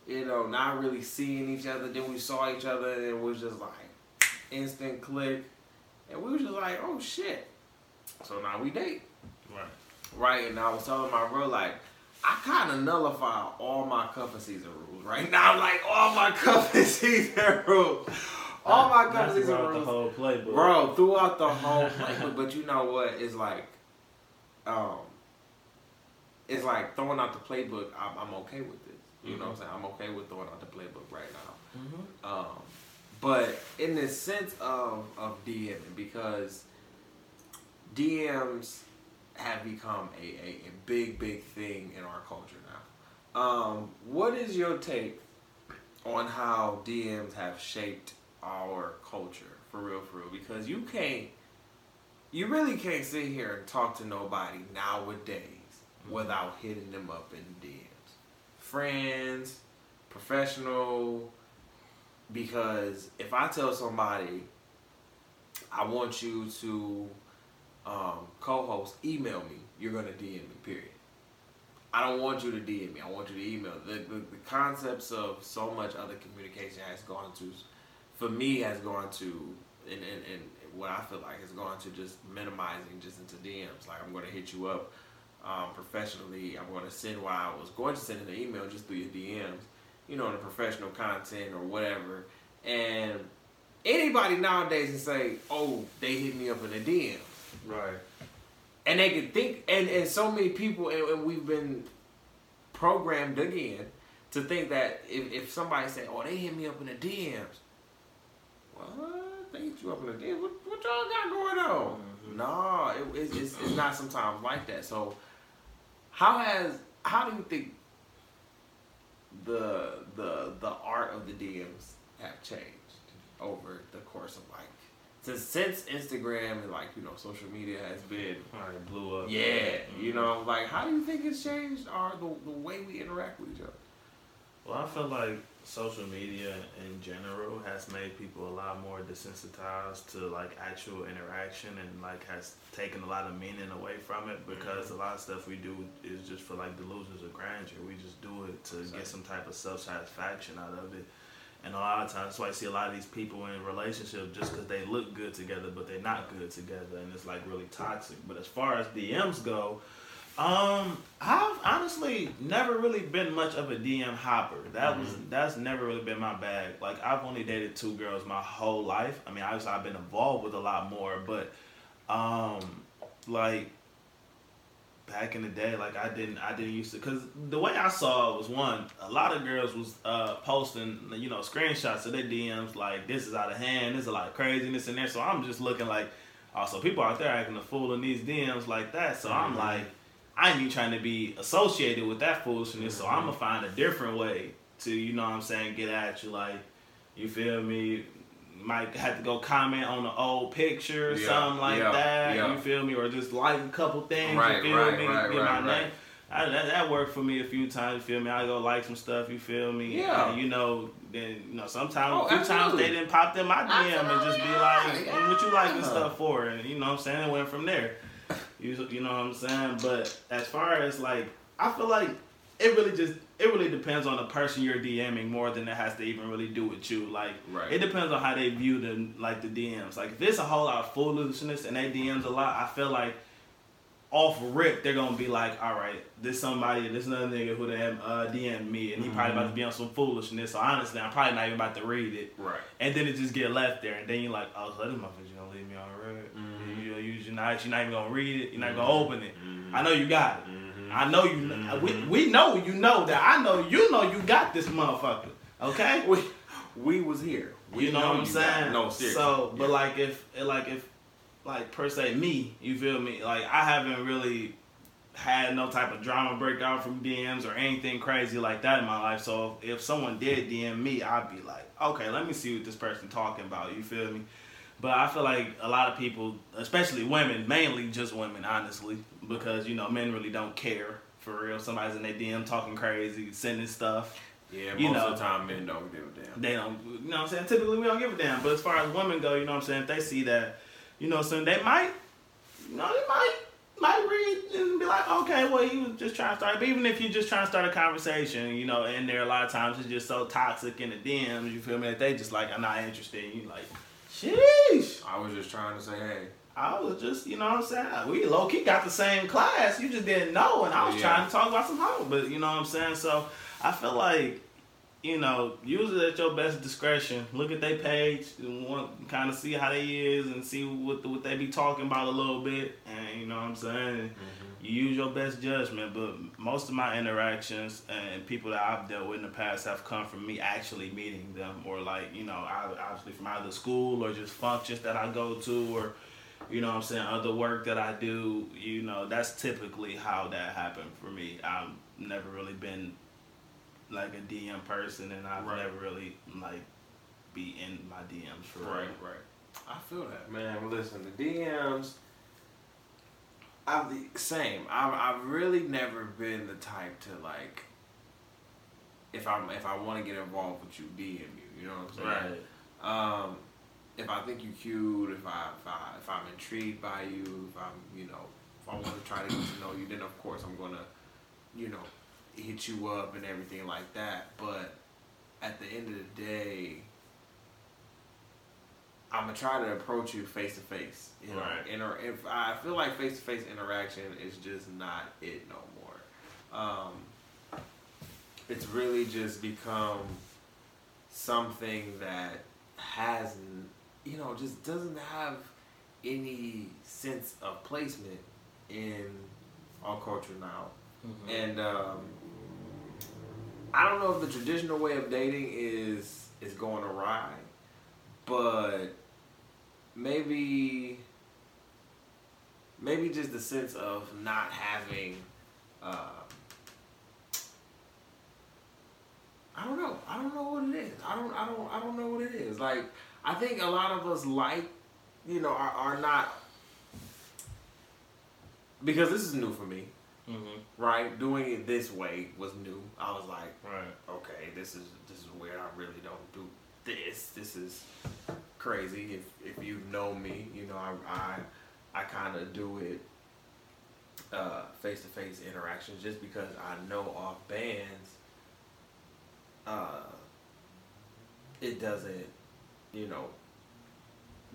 you know, not really seeing each other. Then we saw each other, and it was just like instant click, and we was just like, oh shit. So now we date. Right. Right, and I was telling my bro like I kind of nullify all my cuffing season rules right now. <laughs> Like all my cuffing <laughs> season rules, all my cuffing season rules. throughout the whole playbook. bro, throughout the whole. playbook. but you know what? It's like, um, it's like throwing out the playbook. I'm, I'm okay with this. You know what I'm saying? I'm okay with throwing out the playbook right now. Mhm. Um, but in the sense of of DMing, because DMs have become a, a, a big big thing in our culture now. Um, what is your take on how DMs have shaped our culture for real, for real? Because you can't, you really can't sit here and talk to nobody nowadays without hitting them up in DMs. Friends, professional, because if I tell somebody I want you to um, co-host, email me, you're gonna DM me. Period. I don't want you to DM me. I want you to email. The, the, the concepts of so much other communication has gone to, for me, has gone to, and, and, and what I feel like has gone to just minimizing just into DMs. Like I'm gonna hit you up um, professionally. I'm gonna send what I was going to send an email just through your DMs, you know, the professional content or whatever. And anybody nowadays can say, "Oh, they hit me up in the DMs." Right. and they can think and, and so many people and, and we've been programmed again to think that if, if somebody say oh they hit me up in the dms what? They hit you up in the dms what, what y'all got going on? Mm-hmm. No it, it's, it's, it's not sometimes like that. So how has how do you think the the the art of the dms have changed over the course of like since since Instagram and like you know social media has been it blew up. yeah you Mhm. know like how do you think it's changed our the, the way we interact with each other Well, I feel like social media in general has made people a lot more desensitized to like actual interaction and like has taken a lot of meaning away from it because a lot of stuff we do is just for like delusions of grandeur. We just do it to Exactly. get some type of self satisfaction out of it. And a lot of times, that's why I see a lot of these people in relationships just because they look good together, but they're not good together, and it's like really toxic. But as far as DMs go, um, I've honestly never really been much of a DM hopper. That was that's never really been my bag. Like I've only dated two girls my whole life. I mean, obviously I've been involved with a lot more, but um, like back in the day, like I didn't I didn't used to because the way I saw it was one, a lot of girls was uh posting you know screenshots of their DMs like this is out of hand, there's a lot of craziness in there. So I'm just looking like, also people out there acting a fool in these DMs like that. So I'm Mhm. like. I ain't even trying to be associated with that foolishness, so I'm gonna find a different way to, you know what I'm saying, get at you. Like, you feel me? Might have to go comment on the old picture or Yeah, something like yeah, that. yeah. You feel me? Or just like a couple things. Right, you feel right, me? right, Get my name. I, that, that worked for me a few times. You feel me? I go like some stuff. You feel me? Yeah. And, you know, then you know sometimes Oh, a few times they didn't pop them my DM and just be like, yeah, "What you like this stuff for?" And you know what I'm saying? It went from there. You you know what I'm saying? But as far as like, I feel like it really just it really depends on the person you're DMing more than it has to even really do with you. Like Right. it depends on how they view the like the DMs. Like if it's a whole lot of foolishness and they DMs a lot, I feel like off rip they're gonna be like, all right, this somebody, this another nigga who done uh, DM me and he probably about to be on some foolishness. So honestly, I'm probably not even about to read it. right And then it just get left there, and then you're like, oh, so this motherfucker gonna leave me on red. Mhm. You, you, you're not, you're not even gonna read it. You're not gonna Mhm. open it. I know you got it. I know you. We, Mhm. we know you know that. I know you know you got this motherfucker. Okay. we we was here we you know, what I'm saying? no seriously So, but Yeah. like if, like if, like per se me, you feel me? Like I haven't really had no type of drama breakout from DMs or anything crazy like that in my life. So if, if someone did DM me, I'd be like, okay, let me see what this person talking about. You feel me? But I feel like a lot of people, especially women, mainly just women, honestly, because you know men really don't care for real. Somebody's in their DM talking crazy, sending stuff. Yeah, You most know. of the time men don't give a damn. They don't, you know what I'm saying? Typically, we don't give a damn. But as far as women go, you know what I'm saying? If they see that, you know, so they might, you know, they might, might read and be like, okay, well, he was just trying to start. But even if you're just trying to start a conversation, you know, and there a lot of times it's just so toxic in the DMs, you feel me? That they just like, I'm not interested. And you like, sheesh. I was just trying to say, hey, I was just, you know what I'm saying? We low key got the same class. You just didn't know, and I was Yeah. trying to talk about some hoe. But you know what I'm saying? So I feel like, you know, use it at your best discretion. Look at their page and want kind of see how they is and see what what they be talking about a little bit. And you know what I'm saying? Mm-hmm. You use your best judgment. But most of my interactions and people that I've dealt with in the past have come from me actually meeting them, or like you know, I- obviously from either school or just functions that I go to, or you know what I'm saying, other work that I do, you know, that's typically how that happened for me. I've never really been like a DM person and I've Right. never really like be in my DMs for right, real. right. I feel that, man. Listen, the DMs. I'm the same. I've I've really never been the type to like. If I'm if I want to get involved with you, DM you. You know what I'm saying? Right. Um, if I think you cute, if I, if I if I'm intrigued by you, if I'm you know if I want to try to get to know you, then of course I'm gonna, you know, hit you up and everything like that. But at the end of the day, I'm gonna try to approach you face to face. You know, Right. Inter- if I feel like face to face interaction is just not it no more. Um, it's really just become something that has, you know, just doesn't have any sense of placement in our culture now. Mhm. And um, I don't know if the traditional way of dating is is going awry, but maybe maybe just the sense of not having. Uh, I don't know. I don't know what it is. I don't. I don't. I don't know what it is. Like I think a lot of us like, you know, are, are not because this is new for me Mhm. right? Doing it this way was new. I was like, Right. okay, this is this is where I really don't do this. This is crazy. If if you know me, you know I I, I kind of do it face to face interactions just because I know off bands. Uh, it doesn't, you know,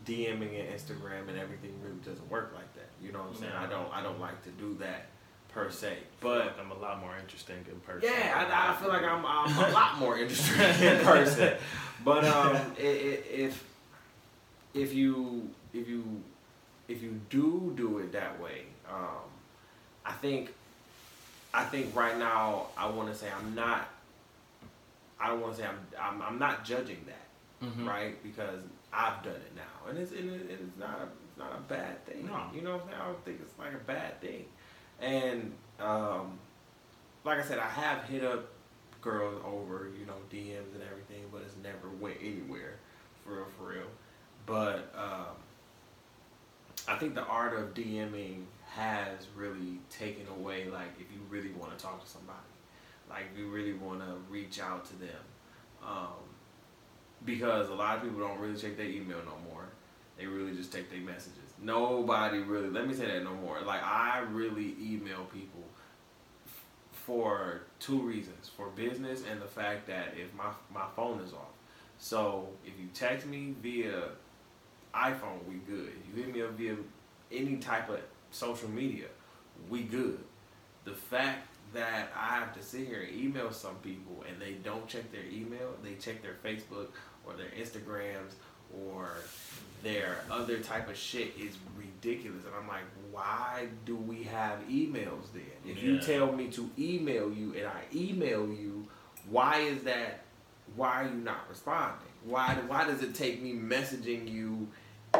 DMing and Instagram and everything really doesn't work like that. You know what I'm saying? I don't I don't like to do that per se. But I'm a lot more interesting in person. yeah, I, I feel like I'm, I'm a lot <laughs> more interesting in person. But um, if if you if you if you do do it that way, um, I think I think right now I want to say I'm not. I don't want to say I'm, I'm I'm not judging that Mhm. right because I've done it now and it's and it- it's not a, it's not a bad thing. No. You know what I'm saying? I don't think it's like a bad thing. And um, like I said, I have hit up girls over, you know, DMs and everything, but it's never went anywhere, for real, for real. But um, I think the art of DMing has really taken away, like, if you really want to talk to somebody, like, if you really want to reach out to them. Um, because a lot of people don't really check their email no more. They really just take their messages. Nobody really, let me say that no more. Like, I really email people for two reasons for business and the fact that if my, my phone is off. So, if you text me via iPhone, we good. If you hit me up via any type of social media, we good. The fact that I have to sit here and email some people and they don't check their email, they check their Facebook or their Instagrams or their other type of shit is ridiculous. And I'm like, why do we have emails then? If you tell me to email you and I email you, why is that? Why are you not responding? Why why does it take me messaging you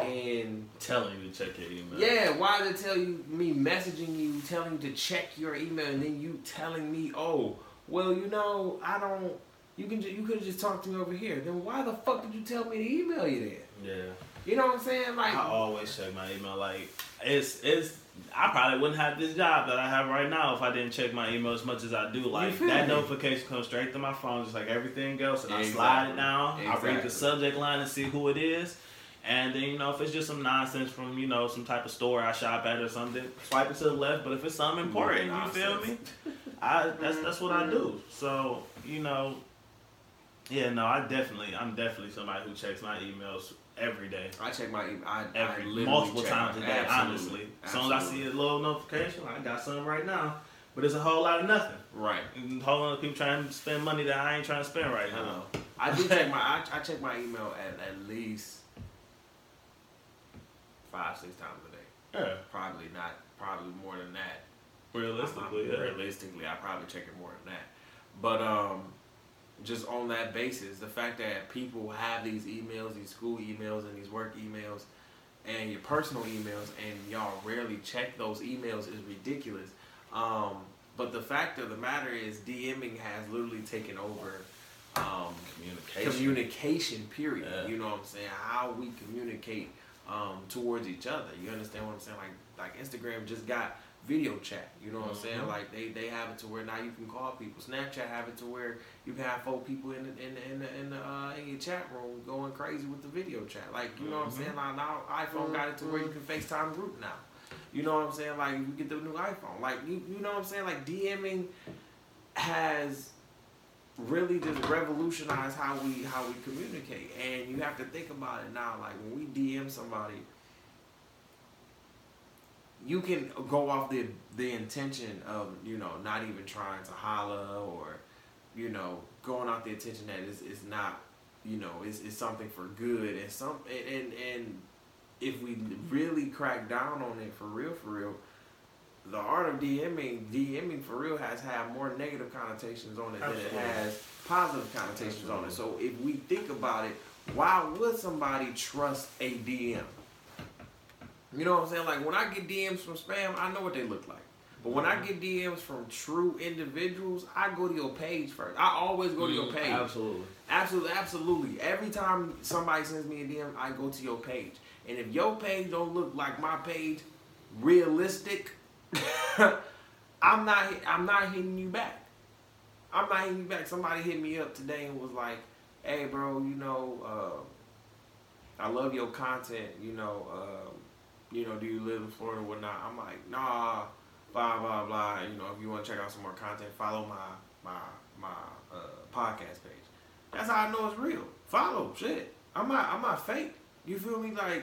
and telling you to check your email. Yeah, why did it tell you me messaging you, telling you to check your email, and then you telling me, oh, well, you know, I don't. You can ju- you could have just talked to me over here. Then why the fuck did you tell me to email you then? Yeah. You know what I'm saying? Like, I always check my email. Like it's it's. I probably wouldn't have this job that I have right now if I didn't check my email as much as I do. Like that me? notification comes straight to my phone, just like everything else, and I slide it down. I read the subject line and see who it is. And then you know if it's just some nonsense from you know some type of store I shop at or something, swipe it to the left. But if it's something important, you feel me? I that's <laughs> that's what I do. So you know, yeah, no, I definitely I'm definitely somebody who checks my emails every day I check my email. I, I every literally multiple times a day. Absolutely. Honestly, as soon as I see a little notification, I got something right now. But it's a whole lot of nothing. Right. And a whole lot of people trying to spend money that I ain't trying to spend right now. know. I do check my <laughs> I, I check my email at at least five six times a day. Yeah, Probably not. Probably more than that. realistically, I'm- yeah. realistically, I probably check it more than that. But um, just on that basis, the fact that people have these emails, these school emails, and these work emails, and your personal emails, and y'all rarely check those emails is ridiculous. Um, but the fact of the matter is, DMing has literally taken over. Um, Communication. communication period Yeah. you know what i'm saying how we communicate um, towards each other you understand what i'm saying like like instagram just got video chat you know what i'm saying? Mhm. like they they have it to where now you can call people. Snapchat have it to where you can have four people in the in the in the, in, the, uh, in your chat room going crazy with the video chat. Like you know what i'm Mhm. saying? Now, now iphone got it to where you can facetime group now. You know what i'm saying? Like you get the new iphone. Like you, you know what i'm saying? Like dming has really just revolutionized how we how we communicate. And you have to think about it now. Like when we dm somebody you can go off the the intention of you know not even trying to holla or you know going off the intention that it's, it's not you know it's, it's something for good and some and, and and if we really crack down on it for real for real the art of DMing, DMing for real has had more negative connotations on it than it has positive connotations on it. So if we think about it, why would somebody trust a DM? You know what I'm saying? Like when I get DMs from spam, I know what they look like. But when I get DMs from true individuals, I go to your page first. I always go to your Mm, page. Absolutely. Absolutely, absolutely. Every time somebody sends me a DM, I go to your page. And if your page don't look like my page, realistic, <laughs> I'm not I'm not hitting you back. I'm not hitting you back. Somebody hit me up today and was like, "Hey, bro, you know, uh, I love your content. You know, um, you know, do you live in Florida or whatnot?" I'm like, "Nah, blah blah blah. You know, if you want to check out some more content, follow my my my uh, podcast page. That's how I know it's real. Follow shit. I'm not I'm not fake. You feel me? Like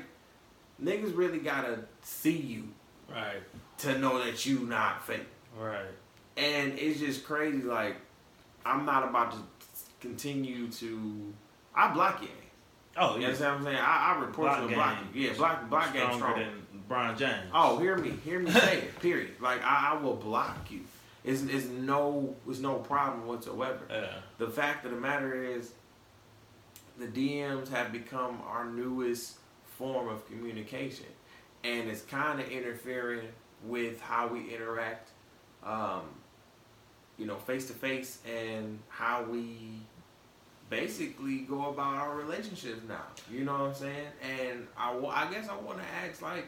niggas really gotta see you Right. to know that you not fake. Right. And it's just crazy. Like I'm not about to continue to. I block you. Oh You yeah. what I'm saying? I, I report Block block game. you. Yeah, block block game Stronger strong. than LeBron James. Oh, hear me, hear me say it. <laughs> Period. Like I, I will block you. It's, it's no it's no problem whatsoever. Yeah. The fact of the matter is, the DMs have become our newest form of communication, and it's kind of interfering with how we interact, um, you know, face to face, and how we basically go about our relationships now. You know what I'm saying? And I, I guess I want to ask, like,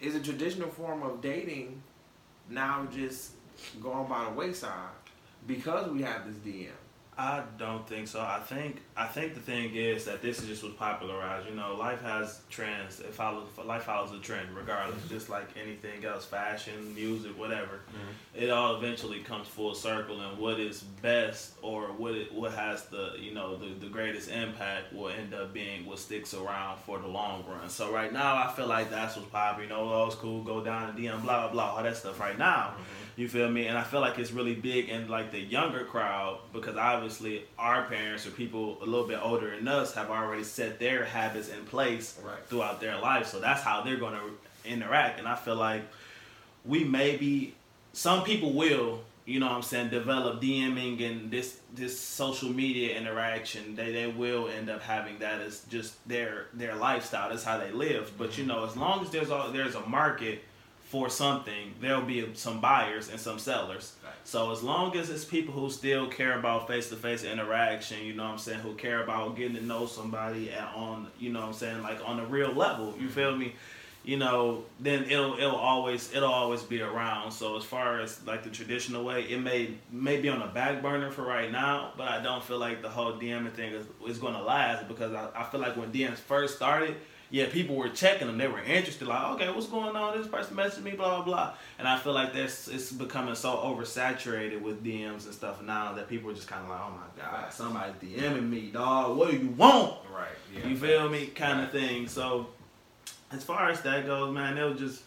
is a traditional form of dating now just going by the wayside because we have this DM? I don't think so. I think I think the thing is that this is just was popularized. You know, life has trends. It follows life follows a trend regardless. Mm-hmm. Just like anything else, fashion, music, whatever. Mm-hmm. It all eventually comes full circle, and what is best or what it, what has the you know the, the greatest impact will end up being what sticks around for the long run. So right now, I feel like that's what's popular. You know, it's cool, go down and DM, blah blah blah, all that stuff. Right now. Mm-hmm. You feel me? And I feel like it's really big in like the younger crowd because obviously our parents or people a little bit older than us have already set their habits in place Right. throughout their life. So that's how they're going to interact. And I feel like we maybe some people will you know what I'm saying, develop DMing and this this social media interaction, they, they will end up having that as just their their lifestyle. That's how they live. But you mm-hmm. know, as long as there's a, there's a market for something, there'll be some buyers and some sellers. Right. So as long as it's people who still care about face to face interaction, you know what I'm saying, who care about getting to know somebody at, on, you know what I'm saying, like on a real level, you feel mm-hmm. me? You know, then it'll it'll always it'll always be around. So as far as like the traditional way, it may may be on the back burner for right now, but I don't feel like the whole DMing thing is, is gonna last because I, I feel like when DMs first started, yeah, people were checking them. They were interested, like, okay, what's going on? This person messaged me, blah blah blah. And I feel like that's it's becoming so oversaturated with DMs and stuff now that people are just kind of like, oh my god, somebody's DMing me, dog. What do you want? Right. Yeah. You feel me? Kind of thing. So as far as that goes, man, it'll just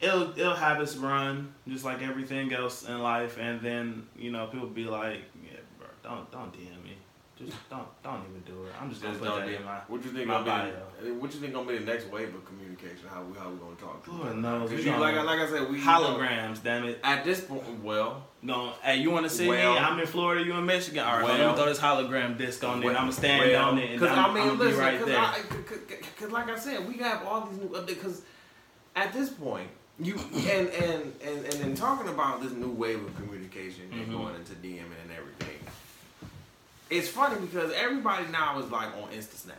it'll it'll have its run, just like everything else in life. And then you know people be like, yeah, bro, don't don't DM me. Just don't don't even do it. I'm just gonna Just put that in my what you think my gonna be? What you think gonna be the next wave of communication? How we how we gonna talk? to each Lord other? knows. 'Cause you- like I- like I said, we holograms. Damn it. At this point, well, No, hey, you want to see Well- me? I'm in Florida. You in Michigan? All right, let Well- me throw this hologram disc on there. well- I'm gonna stand well, on it, and 'cause I'm, I mean, I'm gonna listen, be right cause there. I, cause, cause like I said, we have all these new updates. Because at this point, you and and and and in talking about this new wave of communication and Mhm. going into DMing and everything, it's funny because everybody now is like on InstaSnap.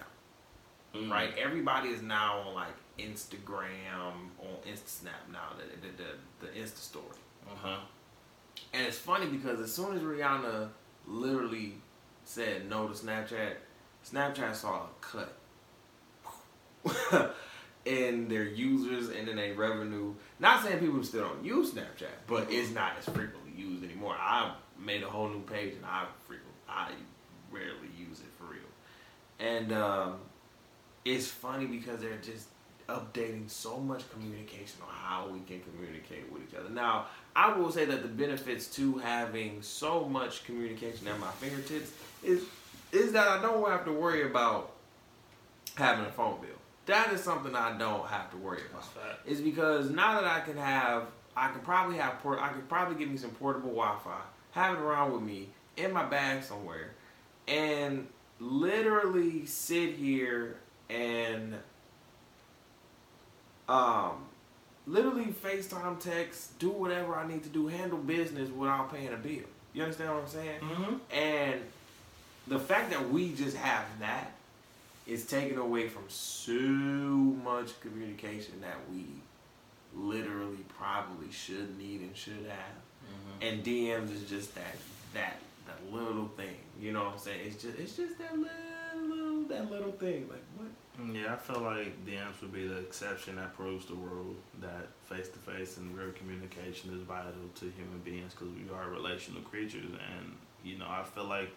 Mm. right? Everybody is now on like Instagram, on InstaSnap now, the the the, the Insta story. Uh huh. And it's funny because as soon as Rihanna literally said no to Snapchat, Snapchat saw a cut <laughs> in their users and in their revenue. Not saying people still don't use Snapchat, but it's not as frequently used anymore. I made a whole new page and I frequent I rarely use it for real. And um, it's funny because they're just updating so much communication on how we can communicate with each other. Now, I will say that the benefits to having so much communication at my fingertips is is that I don't have to worry about having a phone bill. That is something I don't have to worry about. Is because now that I can have, I can probably have port. I could probably get me some portable Wi-Fi, have it around with me in my bag somewhere, and literally sit here and um literally FaceTime text, do whatever I need to do, handle business without paying a bill. You understand what I'm saying? Mm-hmm. And the fact that we just have that is taken away from so much communication that we literally probably should need and should have. Mm-hmm. And DMs is just that that that little thing. You know what I'm saying? It's just it's just that little, little that little thing. Like what? Yeah, I feel like DMs would be the exception that proves the rule that face to face and real communication is vital to human beings because we are relational creatures. And, you know, I feel like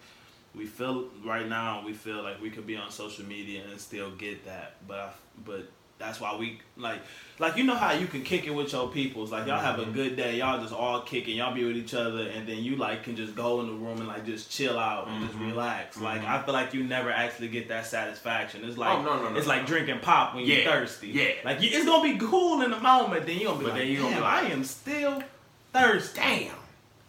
we feel right now, we feel like we could be on social media and still get that. But, I, but that's why we, like, like, you know how you can kick it with your peoples. Like, y'all have a good day, y'all just all kicking, y'all be with each other, and then you, like, can just go in the room and, like, just chill out and just Mhm. relax. Like, Mhm. I feel like you never actually get that satisfaction. It's like, oh no no no! it's like drinking pop when you're thirsty. yeah. Like you, it's gonna be cool in the moment, then you're gonna be But like, then you gonna damn, be like- I am still thirsty. damn.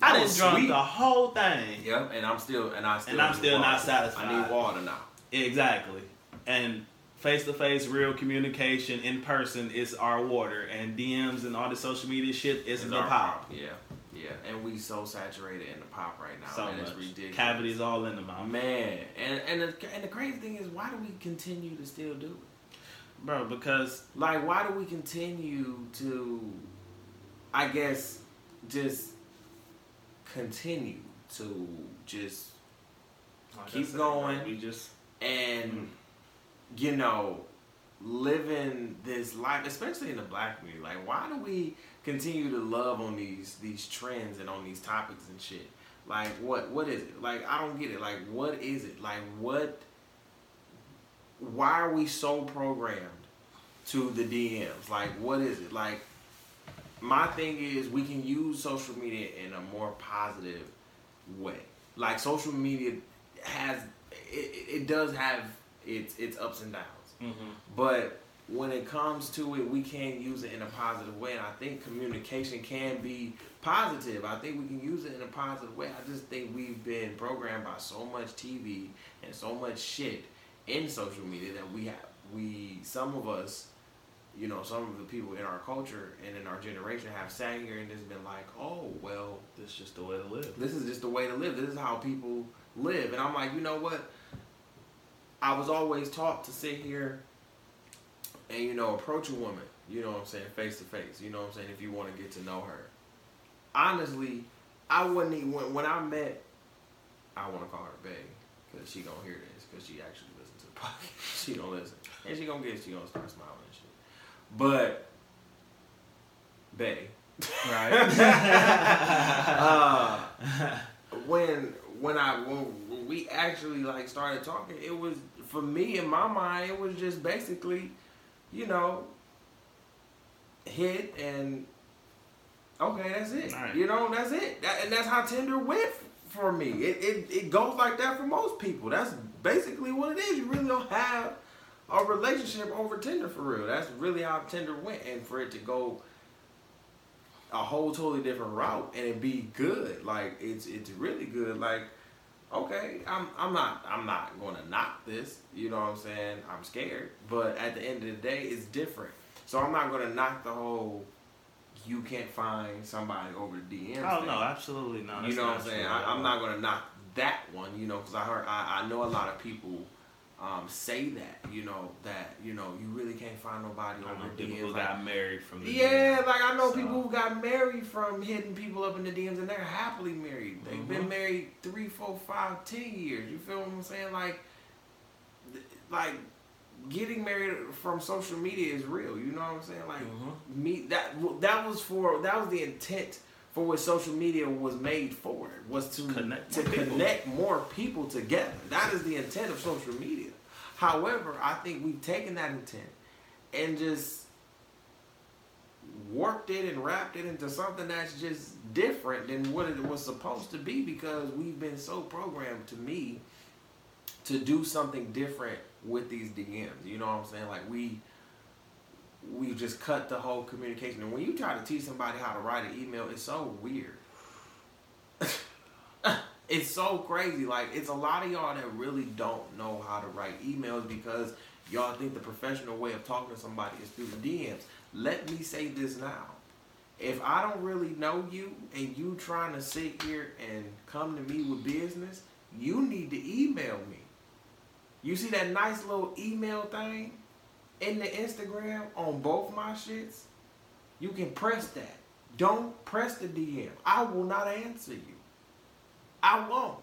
I that done was drunk sweet. the whole thing. Yep, and I'm still and I still And I'm still not satisfied. I need water now. Exactly. And face to face, real communication in person is our water, and DMs and all the social media shit is It's the our pop. Yeah, yeah, and we so saturated in the pop right now, So man. much It's ridiculous. cavities all in the mouth, man. And and the, and the crazy thing is, why do we continue to still do it? bro. Because Like, why do we continue to, I guess, just continue to just like Keep said, going. We just and mm. You know living this life especially in the black community like why do we continue to love on these these trends and on these topics and shit? Like what what is it? Like i don't get it. Like what is it? Like what why are we so programmed to the dms like what is it? Like my thing is we can use social media in a more positive way. Like social media has it, it it does have its its ups and downs mm-hmm. but when it comes to it, we can use it in a positive way, and I think communication can be positive. I think we can use it in a positive way. I just think we've been programmed by so much TV and so much shit in social media that we have we some of us you know, some of the people in our culture and in our generation have sat here and just been like, oh, well, this is just the way to live. This is just the way to live. This is how people live. And I'm like, you know what? I was always taught to sit here and, you know, approach a woman, you know what I'm saying, face to face. You know what I'm saying, if you want to get to know her. Honestly, I wouldn't even, when, when I met, I want to call her Bay, because she don't hear this, because she actually listens to the <laughs> podcast. she don't listen. And she gonna get, she gonna start smiling and shit. But, Bay. Right. <laughs> uh, <laughs> when when I when we actually like started talking, it was for me in my mind, it was just basically, you know, hit and okay, that's it. Right. You know, that's it. That, and that's how Tinder went for me. It, it it goes like that for most people. That's basically what it is. You really don't have a relationship over Tinder for real. That's really how Tinder went, and for it to go a whole totally different route and it be good, like it's it's really good. Like, okay, I'm I'm not I'm not going to knock this. You know what I'm saying? I'm scared, but at the end of the day, it's different. So I'm not going to knock the whole. You can't find somebody over the DMs. Oh thing. no, absolutely not. You know what I'm saying? I, am not going to knock that one. You know, because I heard I, I know a lot of people um, say that, you know, that you know you really can't find nobody I over DMs. People like, got married from the yeah, DMs. like I know so. people who got married from hitting people up in the DMs, and they're happily married. They've mm-hmm. been married three, four, five, ten years. You feel what I'm saying? Like, like getting married from social media is real. You know what I'm saying? Like mm-hmm. me that that was for that was the intent for what social media was made for was to connect to connect people. more people together. That is the intent of social media. However, I think we've taken that intent and just warped it and wrapped it into something that's just different than what it was supposed to be because we've been so programmed to me to do something different with these DMs. You know what I'm saying? Like we we just cut the whole communication. And when you try to teach somebody how to write an email, it's so weird. <laughs> it's so crazy. Like it's a lot of y'all that really don't know how to write emails because y'all think the professional way of talking to somebody is through the DMs. Let me say this now. If I don't really know you and you trying to sit here and come to me with business, you need to email me. You see that nice little email thing in the Instagram on both my shits? You can press that. Don't press the DM. I will not answer you. I won't.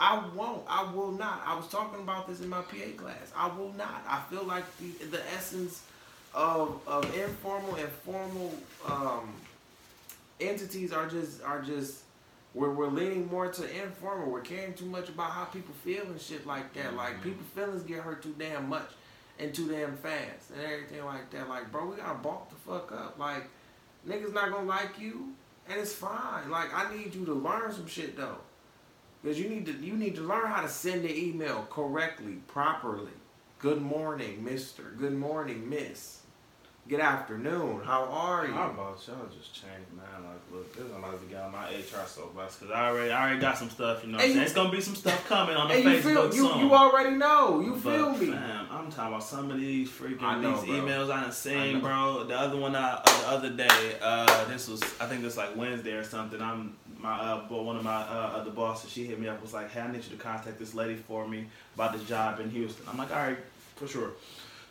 I won't. I will not. I was talking about this in my PA class. I will not. I feel like the, the essence of, of informal and formal um, entities are just are just we're, we're leaning more to informal. We're caring too much about how people feel and shit like that. Mm-hmm. Like people feelings get hurt too damn much and too damn fast and everything like that. Like bro, we gotta bulk the fuck up. Like niggas not gonna like you and it's fine. Like I need you to learn some shit though. Because you need to you need to learn how to send the email correctly, properly. Good morning, Mister. Good morning, Miss. Good afternoon. How are you? How about y'all just change, man? Like, look, this is about to get on my HR soapbox because I already, I already got some stuff. You know, it's gonna be some stuff coming on the Facebook. You, feel, you, you already know. You but, feel me? Man, I'm talking about some of these freaking know, these bro. emails I done seen, bro. The other one, I, uh, the other day, uh, this was, I think this like Wednesday or something. I'm my uh, one of my uh, other bosses, she hit me up was like, "Hey, I need you to contact this lady for me about this job in Houston." I'm like, "All right, for sure."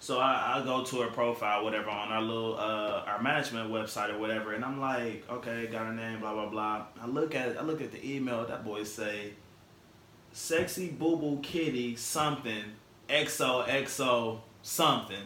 So I, I go to her profile, whatever, on our little uh, our management website or whatever, and I'm like, "Okay, got her name, blah blah blah." I look at it, I look at the email. That boy say, "Sexy boo boo kitty something, XO XO something."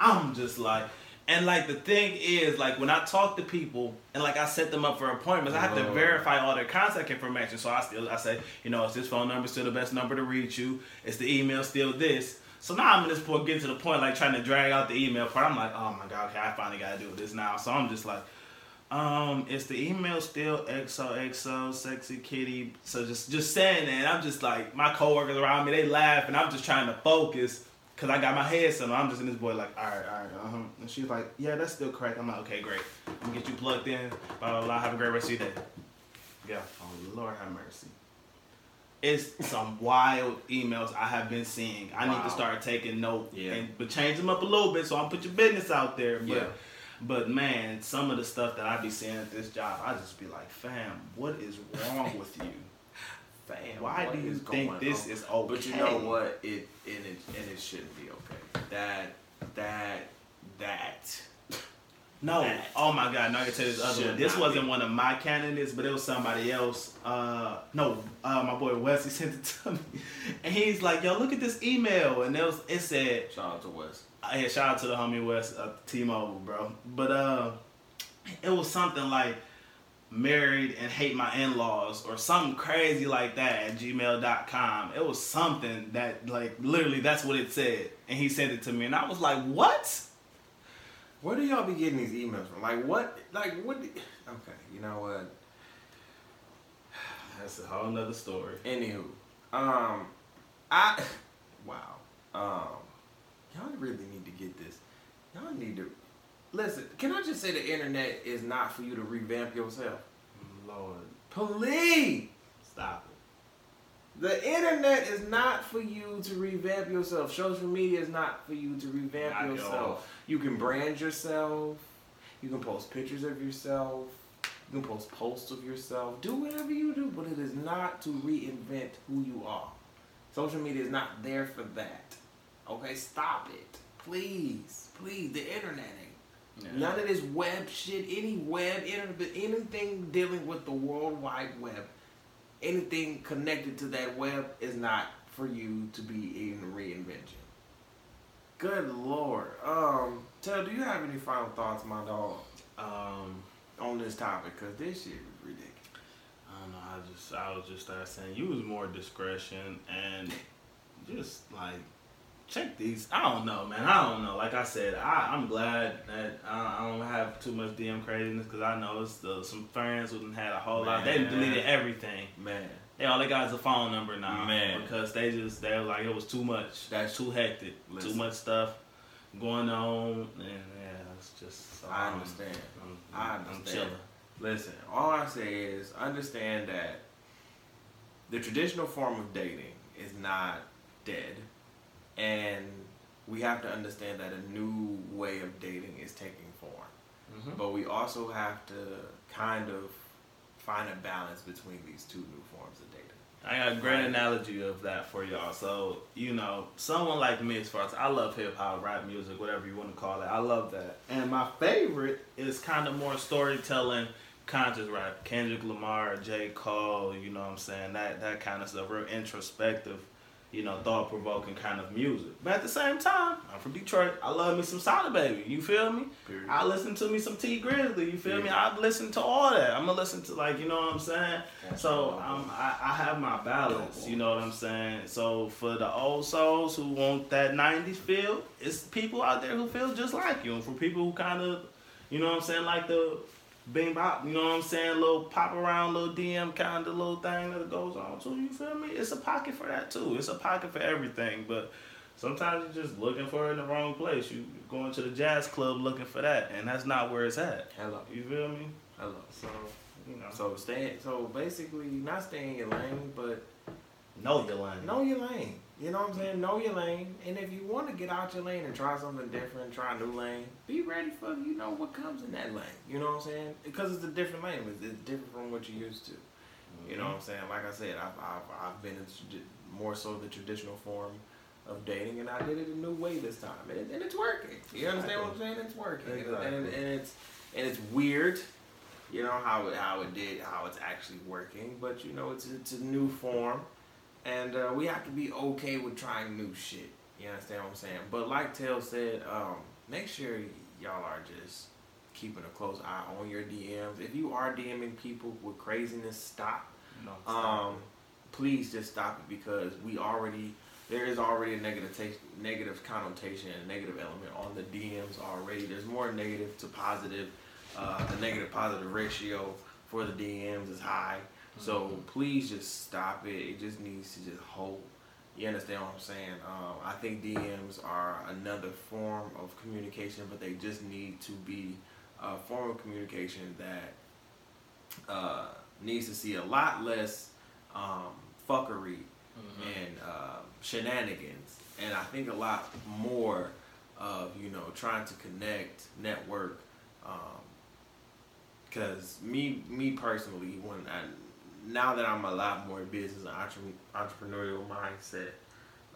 I'm just like, and like the thing is, like when I talk to people and like I set them up for appointments, I have to verify all their contact information. So I still I say, you know, is this phone number still the best number to reach you? Is the email still this? So now I'm in this point getting to the point like trying to drag out the email part. I'm like, oh my god, okay, I finally gotta do this now. So I'm just like, um, is the email still XOXO sexy kitty? So just just saying that, I'm just like my coworkers around me, they laugh and I'm just trying to focus Cause I got my headset on. I'm just in this boy like, all right, all right, uh-huh. And she's like, yeah, that's still correct. I'm like, okay, great. I'm gonna get you plugged in. Blah blah blah. Have a great rest of your day. Yeah. Oh Lord have mercy. It's some wild emails I have been seeing. I need to start taking note Yeah. and but change them up a little bit so I'll put your business out there. But Yeah. but man, some of the stuff that I be seeing at this job, I just be like, fam, what is wrong with you? <laughs> Fam, Why do you think this on? is okay? But you know what? It and it and it shouldn't be okay. That that that. No. That Oh my God! Now I can tell you this other should one. This wasn't be. one of my candidates, but it was somebody else. Uh, no, uh, my boy Wesley <laughs> sent it to me, and he's like, "Yo, look at this email," and it was it said, Shout out to Wes. uh, "Yeah, shout out to the homie Wes uh, T-Mobile, bro." But uh, it was something like married and hate my in-laws or something crazy like that at gmail.com it was something that like literally that's what it said and he sent it to me and i was like what Where do y'all be getting these emails from? Like what? Like what? do- okay, you know what? <sighs> that's a whole nother story Anywho, um, I <laughs> wow, um, y'all really need to get this. Y'all need to listen. Can I just say the internet is not for you to revamp yourself? Lord, Please. stop it. The internet is not for you to revamp yourself. Social media is not for you to revamp it yourself. You can brand yourself. You can post pictures of yourself. You can post posts of yourself. Do whatever you do, but it is not to reinvent who you are. Social media is not there for that. Okay, stop it. Please. Please. The internet ain't. None of this web shit, any web, internet, anything dealing with the World Wide Web, anything connected to that web is not for you to be in reinvention. Good lord. Um, Tel, do you have any final thoughts, my dog, Um, on this topic? Cause this shit is ridiculous. I don't know. I just, I was just start saying, use more discretion and just like check these. I don't know, man. I don't know. Like I said, I, I'm glad that I, I don't have too much DM craziness because I know it's the, some friends who done had a whole lot. They deleted everything. Man, They all they got is a phone number now. Man. Because they just they were like it was too much. That's- too hectic. Listen. Too much stuff going on and yeah, it's just so I I'm- understand. I'm, I I'm understand. chilling. Listen, all I say is understand that the traditional form of dating is not dead, and we have to understand that a new way of dating is taking form. Mhm. But we also have to kind of find a balance between these two new forms of dating. I got a great analogy of that for y'all. So, you know, someone like me, as far as I love hip hop, rap music, whatever you want to call it, I love that. And my favorite is kind of more storytelling, conscious rap. Kendrick Lamar, J. Cole, you know what I'm saying? That, that kind of stuff, real introspective, you know, thought provoking kind of music. But at the same time, I'm from Detroit. I love me some Sada Baby. You feel me? Period. I listen to me some Tee Grizzley. You feel me? Yeah. I listen to all that. I'm gonna listen to like you know what I'm saying. That's so dope. um, I, I have my balance. You know what I'm saying. So for the old souls who want that '90s feel, it's people out there who feel just like you. And for people who kind of, you know what I'm saying, like the bing bop. You know what I'm saying? Little pop around, little DM kind of little thing that goes on too. You feel me? It's a pocket for that too. It's a pocket for everything, but. Sometimes you're just looking for it in the wrong place. You going to the jazz club looking for that, and that's not where it's at. Hello. You feel me? Hello. So, you know, So stay. So basically, not stay in your lane, but know your lane. know your lane. You know what I'm saying? Know your lane. And if you want to get out your lane and try something different, try a new lane, be ready for you know what comes in that lane. You know what I'm saying? Because it's a different lane. It's, it's different from what you're used to. You know what I'm saying? Like I said, I've, I've, I've been in more so the traditional form of dating, and I did it a new way this time, and, it, and it's working. You understand what I'm saying? It's working, And- and, and it's and it's weird. You know how it, how it did, how it's actually working, but you know it's it's a new form, and uh, we have to be okay with trying new shit. You understand what I'm saying? But like Tel said, um, make sure y'all are just keeping a close eye on your DMs. If you are DMing people with craziness, stop No, stop um, please just stop it because we already there is already a negative ta- negative connotation and negative element on the DMs already. There's more negative to positive. Uh, the negative positive ratio for the DMs is high. So please just stop it. It just needs to just hold. You understand what I'm saying? Um, I think DMs are another form of communication, but they just need to be a form of communication that uh, needs to see a lot less um, fuckery and uh, shenanigans, and I think a lot more of you know trying to connect, network. Because me, me personally, when I now that I'm a lot more business and entre- entrepreneurial mindset,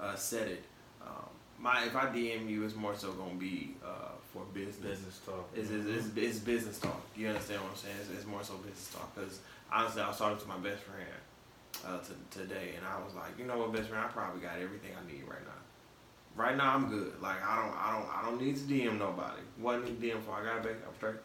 uh, set it. Um, my if I DM you, it's more so gonna be uh, for business. Business talk. It's, it's, it's, it's business talk. You understand what I'm saying? It's, it's more so business talk. Because honestly, I was talking to my best friend uh, to, today, and I was like, you know what, best friend, I probably got everything I need right now. Right now, I'm good. Like I don't, I don't, I don't need to DM nobody. What I need DM for? I got it back. I'm straight.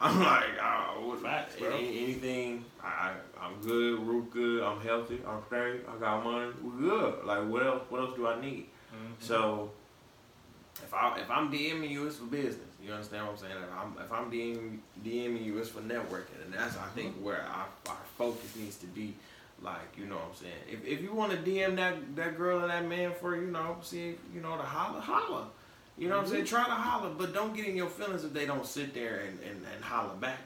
I'm like, oh, what, Facts, bro. any- anything. I, I'm good. Root good. I'm healthy. I'm straight. I got money. We good. Like what else? What else do I need? Mhm. So if I if I'm DMing you, it's for business. You understand what I'm saying? If I'm if I'm DMing, DMing you, it's for networking, and that's I think where our, our focus needs to be. Like you know what I'm saying? If if you want to DM that that girl or that man for you know see you know to holla, holler. You know what I'm saying? Mm-hmm. Try to holler, but don't get in your feelings if they don't sit there and, and, and holler back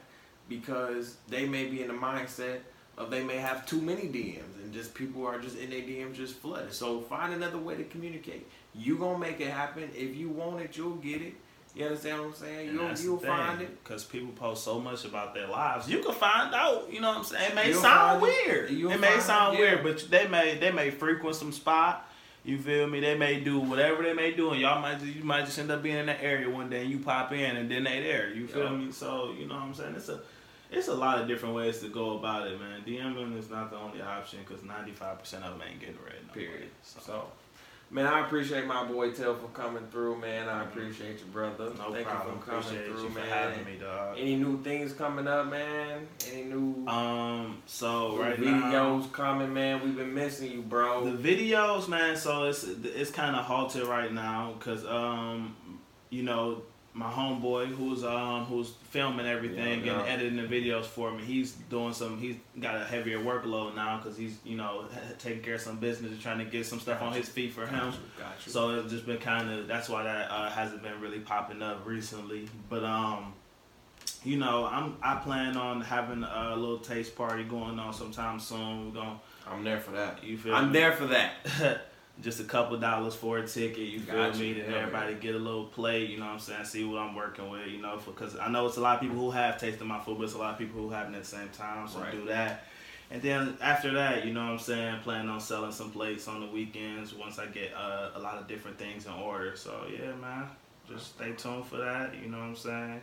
because they may be in the mindset of they may have too many DMs and just people are just in their DMs just flooded. So find another way to communicate. You gonna make it happen. If you want it, you'll get it. You understand what I'm saying? And You'll you'll find it. Because people post so much about their lives. You can find out, you know what I'm saying? It may You'll sound find it. weird. It may it, sound yeah. weird, but they may they may frequent some spot. You feel me? They may do whatever they may do, and y'all might just, you might just end up being in that area one day, and you pop in, and then they there. You feel Yeah. me? So you know what I'm saying? It's a it's a lot of different ways to go about it, man. DMing is not the only option because 95 percent of them ain't getting read. No Period. way. So, So, man, I appreciate my boy Tel for coming through, man. I appreciate you, brother. no Thank problem. you for coming Appreciate through, you for man. having me, dog. Any new things coming up, man? Any new Um, so right videos now. coming, man? We've been missing you, bro. The videos, man. So it's it's kind of halted right now because um, you know, my homeboy who's um who's filming everything Yeah, and editing the videos for me. He's doing some. He's got a heavier workload now because he's you know taking care of some business and trying to get some stuff on Gotcha. his feet for him. Got you, got you. So it's just been kind of that's why that uh, hasn't been really popping up recently. But um, you know, I'm I plan on having a little taste party going on sometime soon. We're gonna I'm there for that. you feel I'm me? there for that. <laughs> just a couple dollars for a ticket. You feel Gotcha. me? Then everybody get a little play. You know what I'm saying? See what I'm working with. You know, because I know it's a lot of people who have tasted my food, but it's a lot of people who haven't at the same time. So Right. do that. And then after that, you know what I'm saying? Planning on selling some plates on the weekends once I get uh, a lot of different things in order. So yeah, man, just stay tuned for that. You know what I'm saying?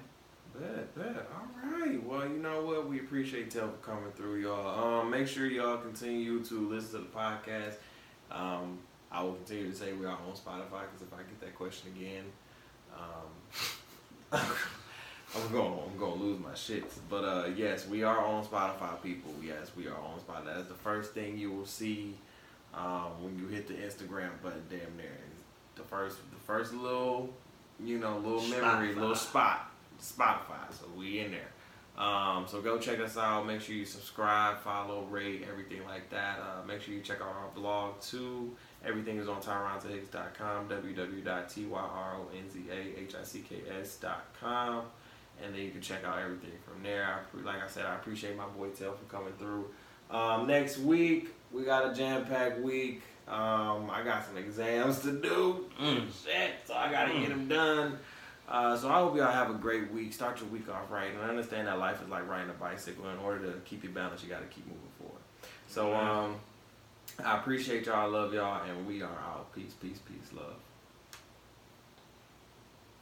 Bet, bet. All right. Well, you know what? We appreciate Tel for coming through, y'all. Um, make sure y'all continue to listen to the podcast. Um, I will continue to say we are on Spotify because if I get that question again, um, <laughs> I'm going I'm going to lose my shit. But uh, yes, we are on Spotify, people. Yes, we are on Spotify. That's the first thing you will see um, when you hit the Instagram button. Damn near the first the first little you know little memory, Spotify. little spot. Spotify. So we in there. Um, so go check us out. Make sure you subscribe, follow, rate, everything like that. Uh, make sure you check out our blog too. Everything is on tyronzahicks.com, www.tyronzahicks.com. And then you can check out everything from there. I, like I said, I appreciate my boy Tel for coming through. Um, next week, we got a jam packed week. Um, I got some exams to do. Mm. Shit, so I got to Mm. get them done. Uh, so I hope y'all have a great week. Start your week off right, and I understand that life is like riding a bicycle. In order to keep your balance, you got to keep moving forward. So um, I appreciate y'all. I love y'all. And we are out. Peace, peace, peace, love.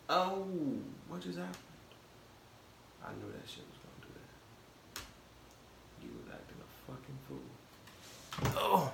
Oh, what just happened? I knew that shit was going to do that. You was acting a fucking fool. Oh.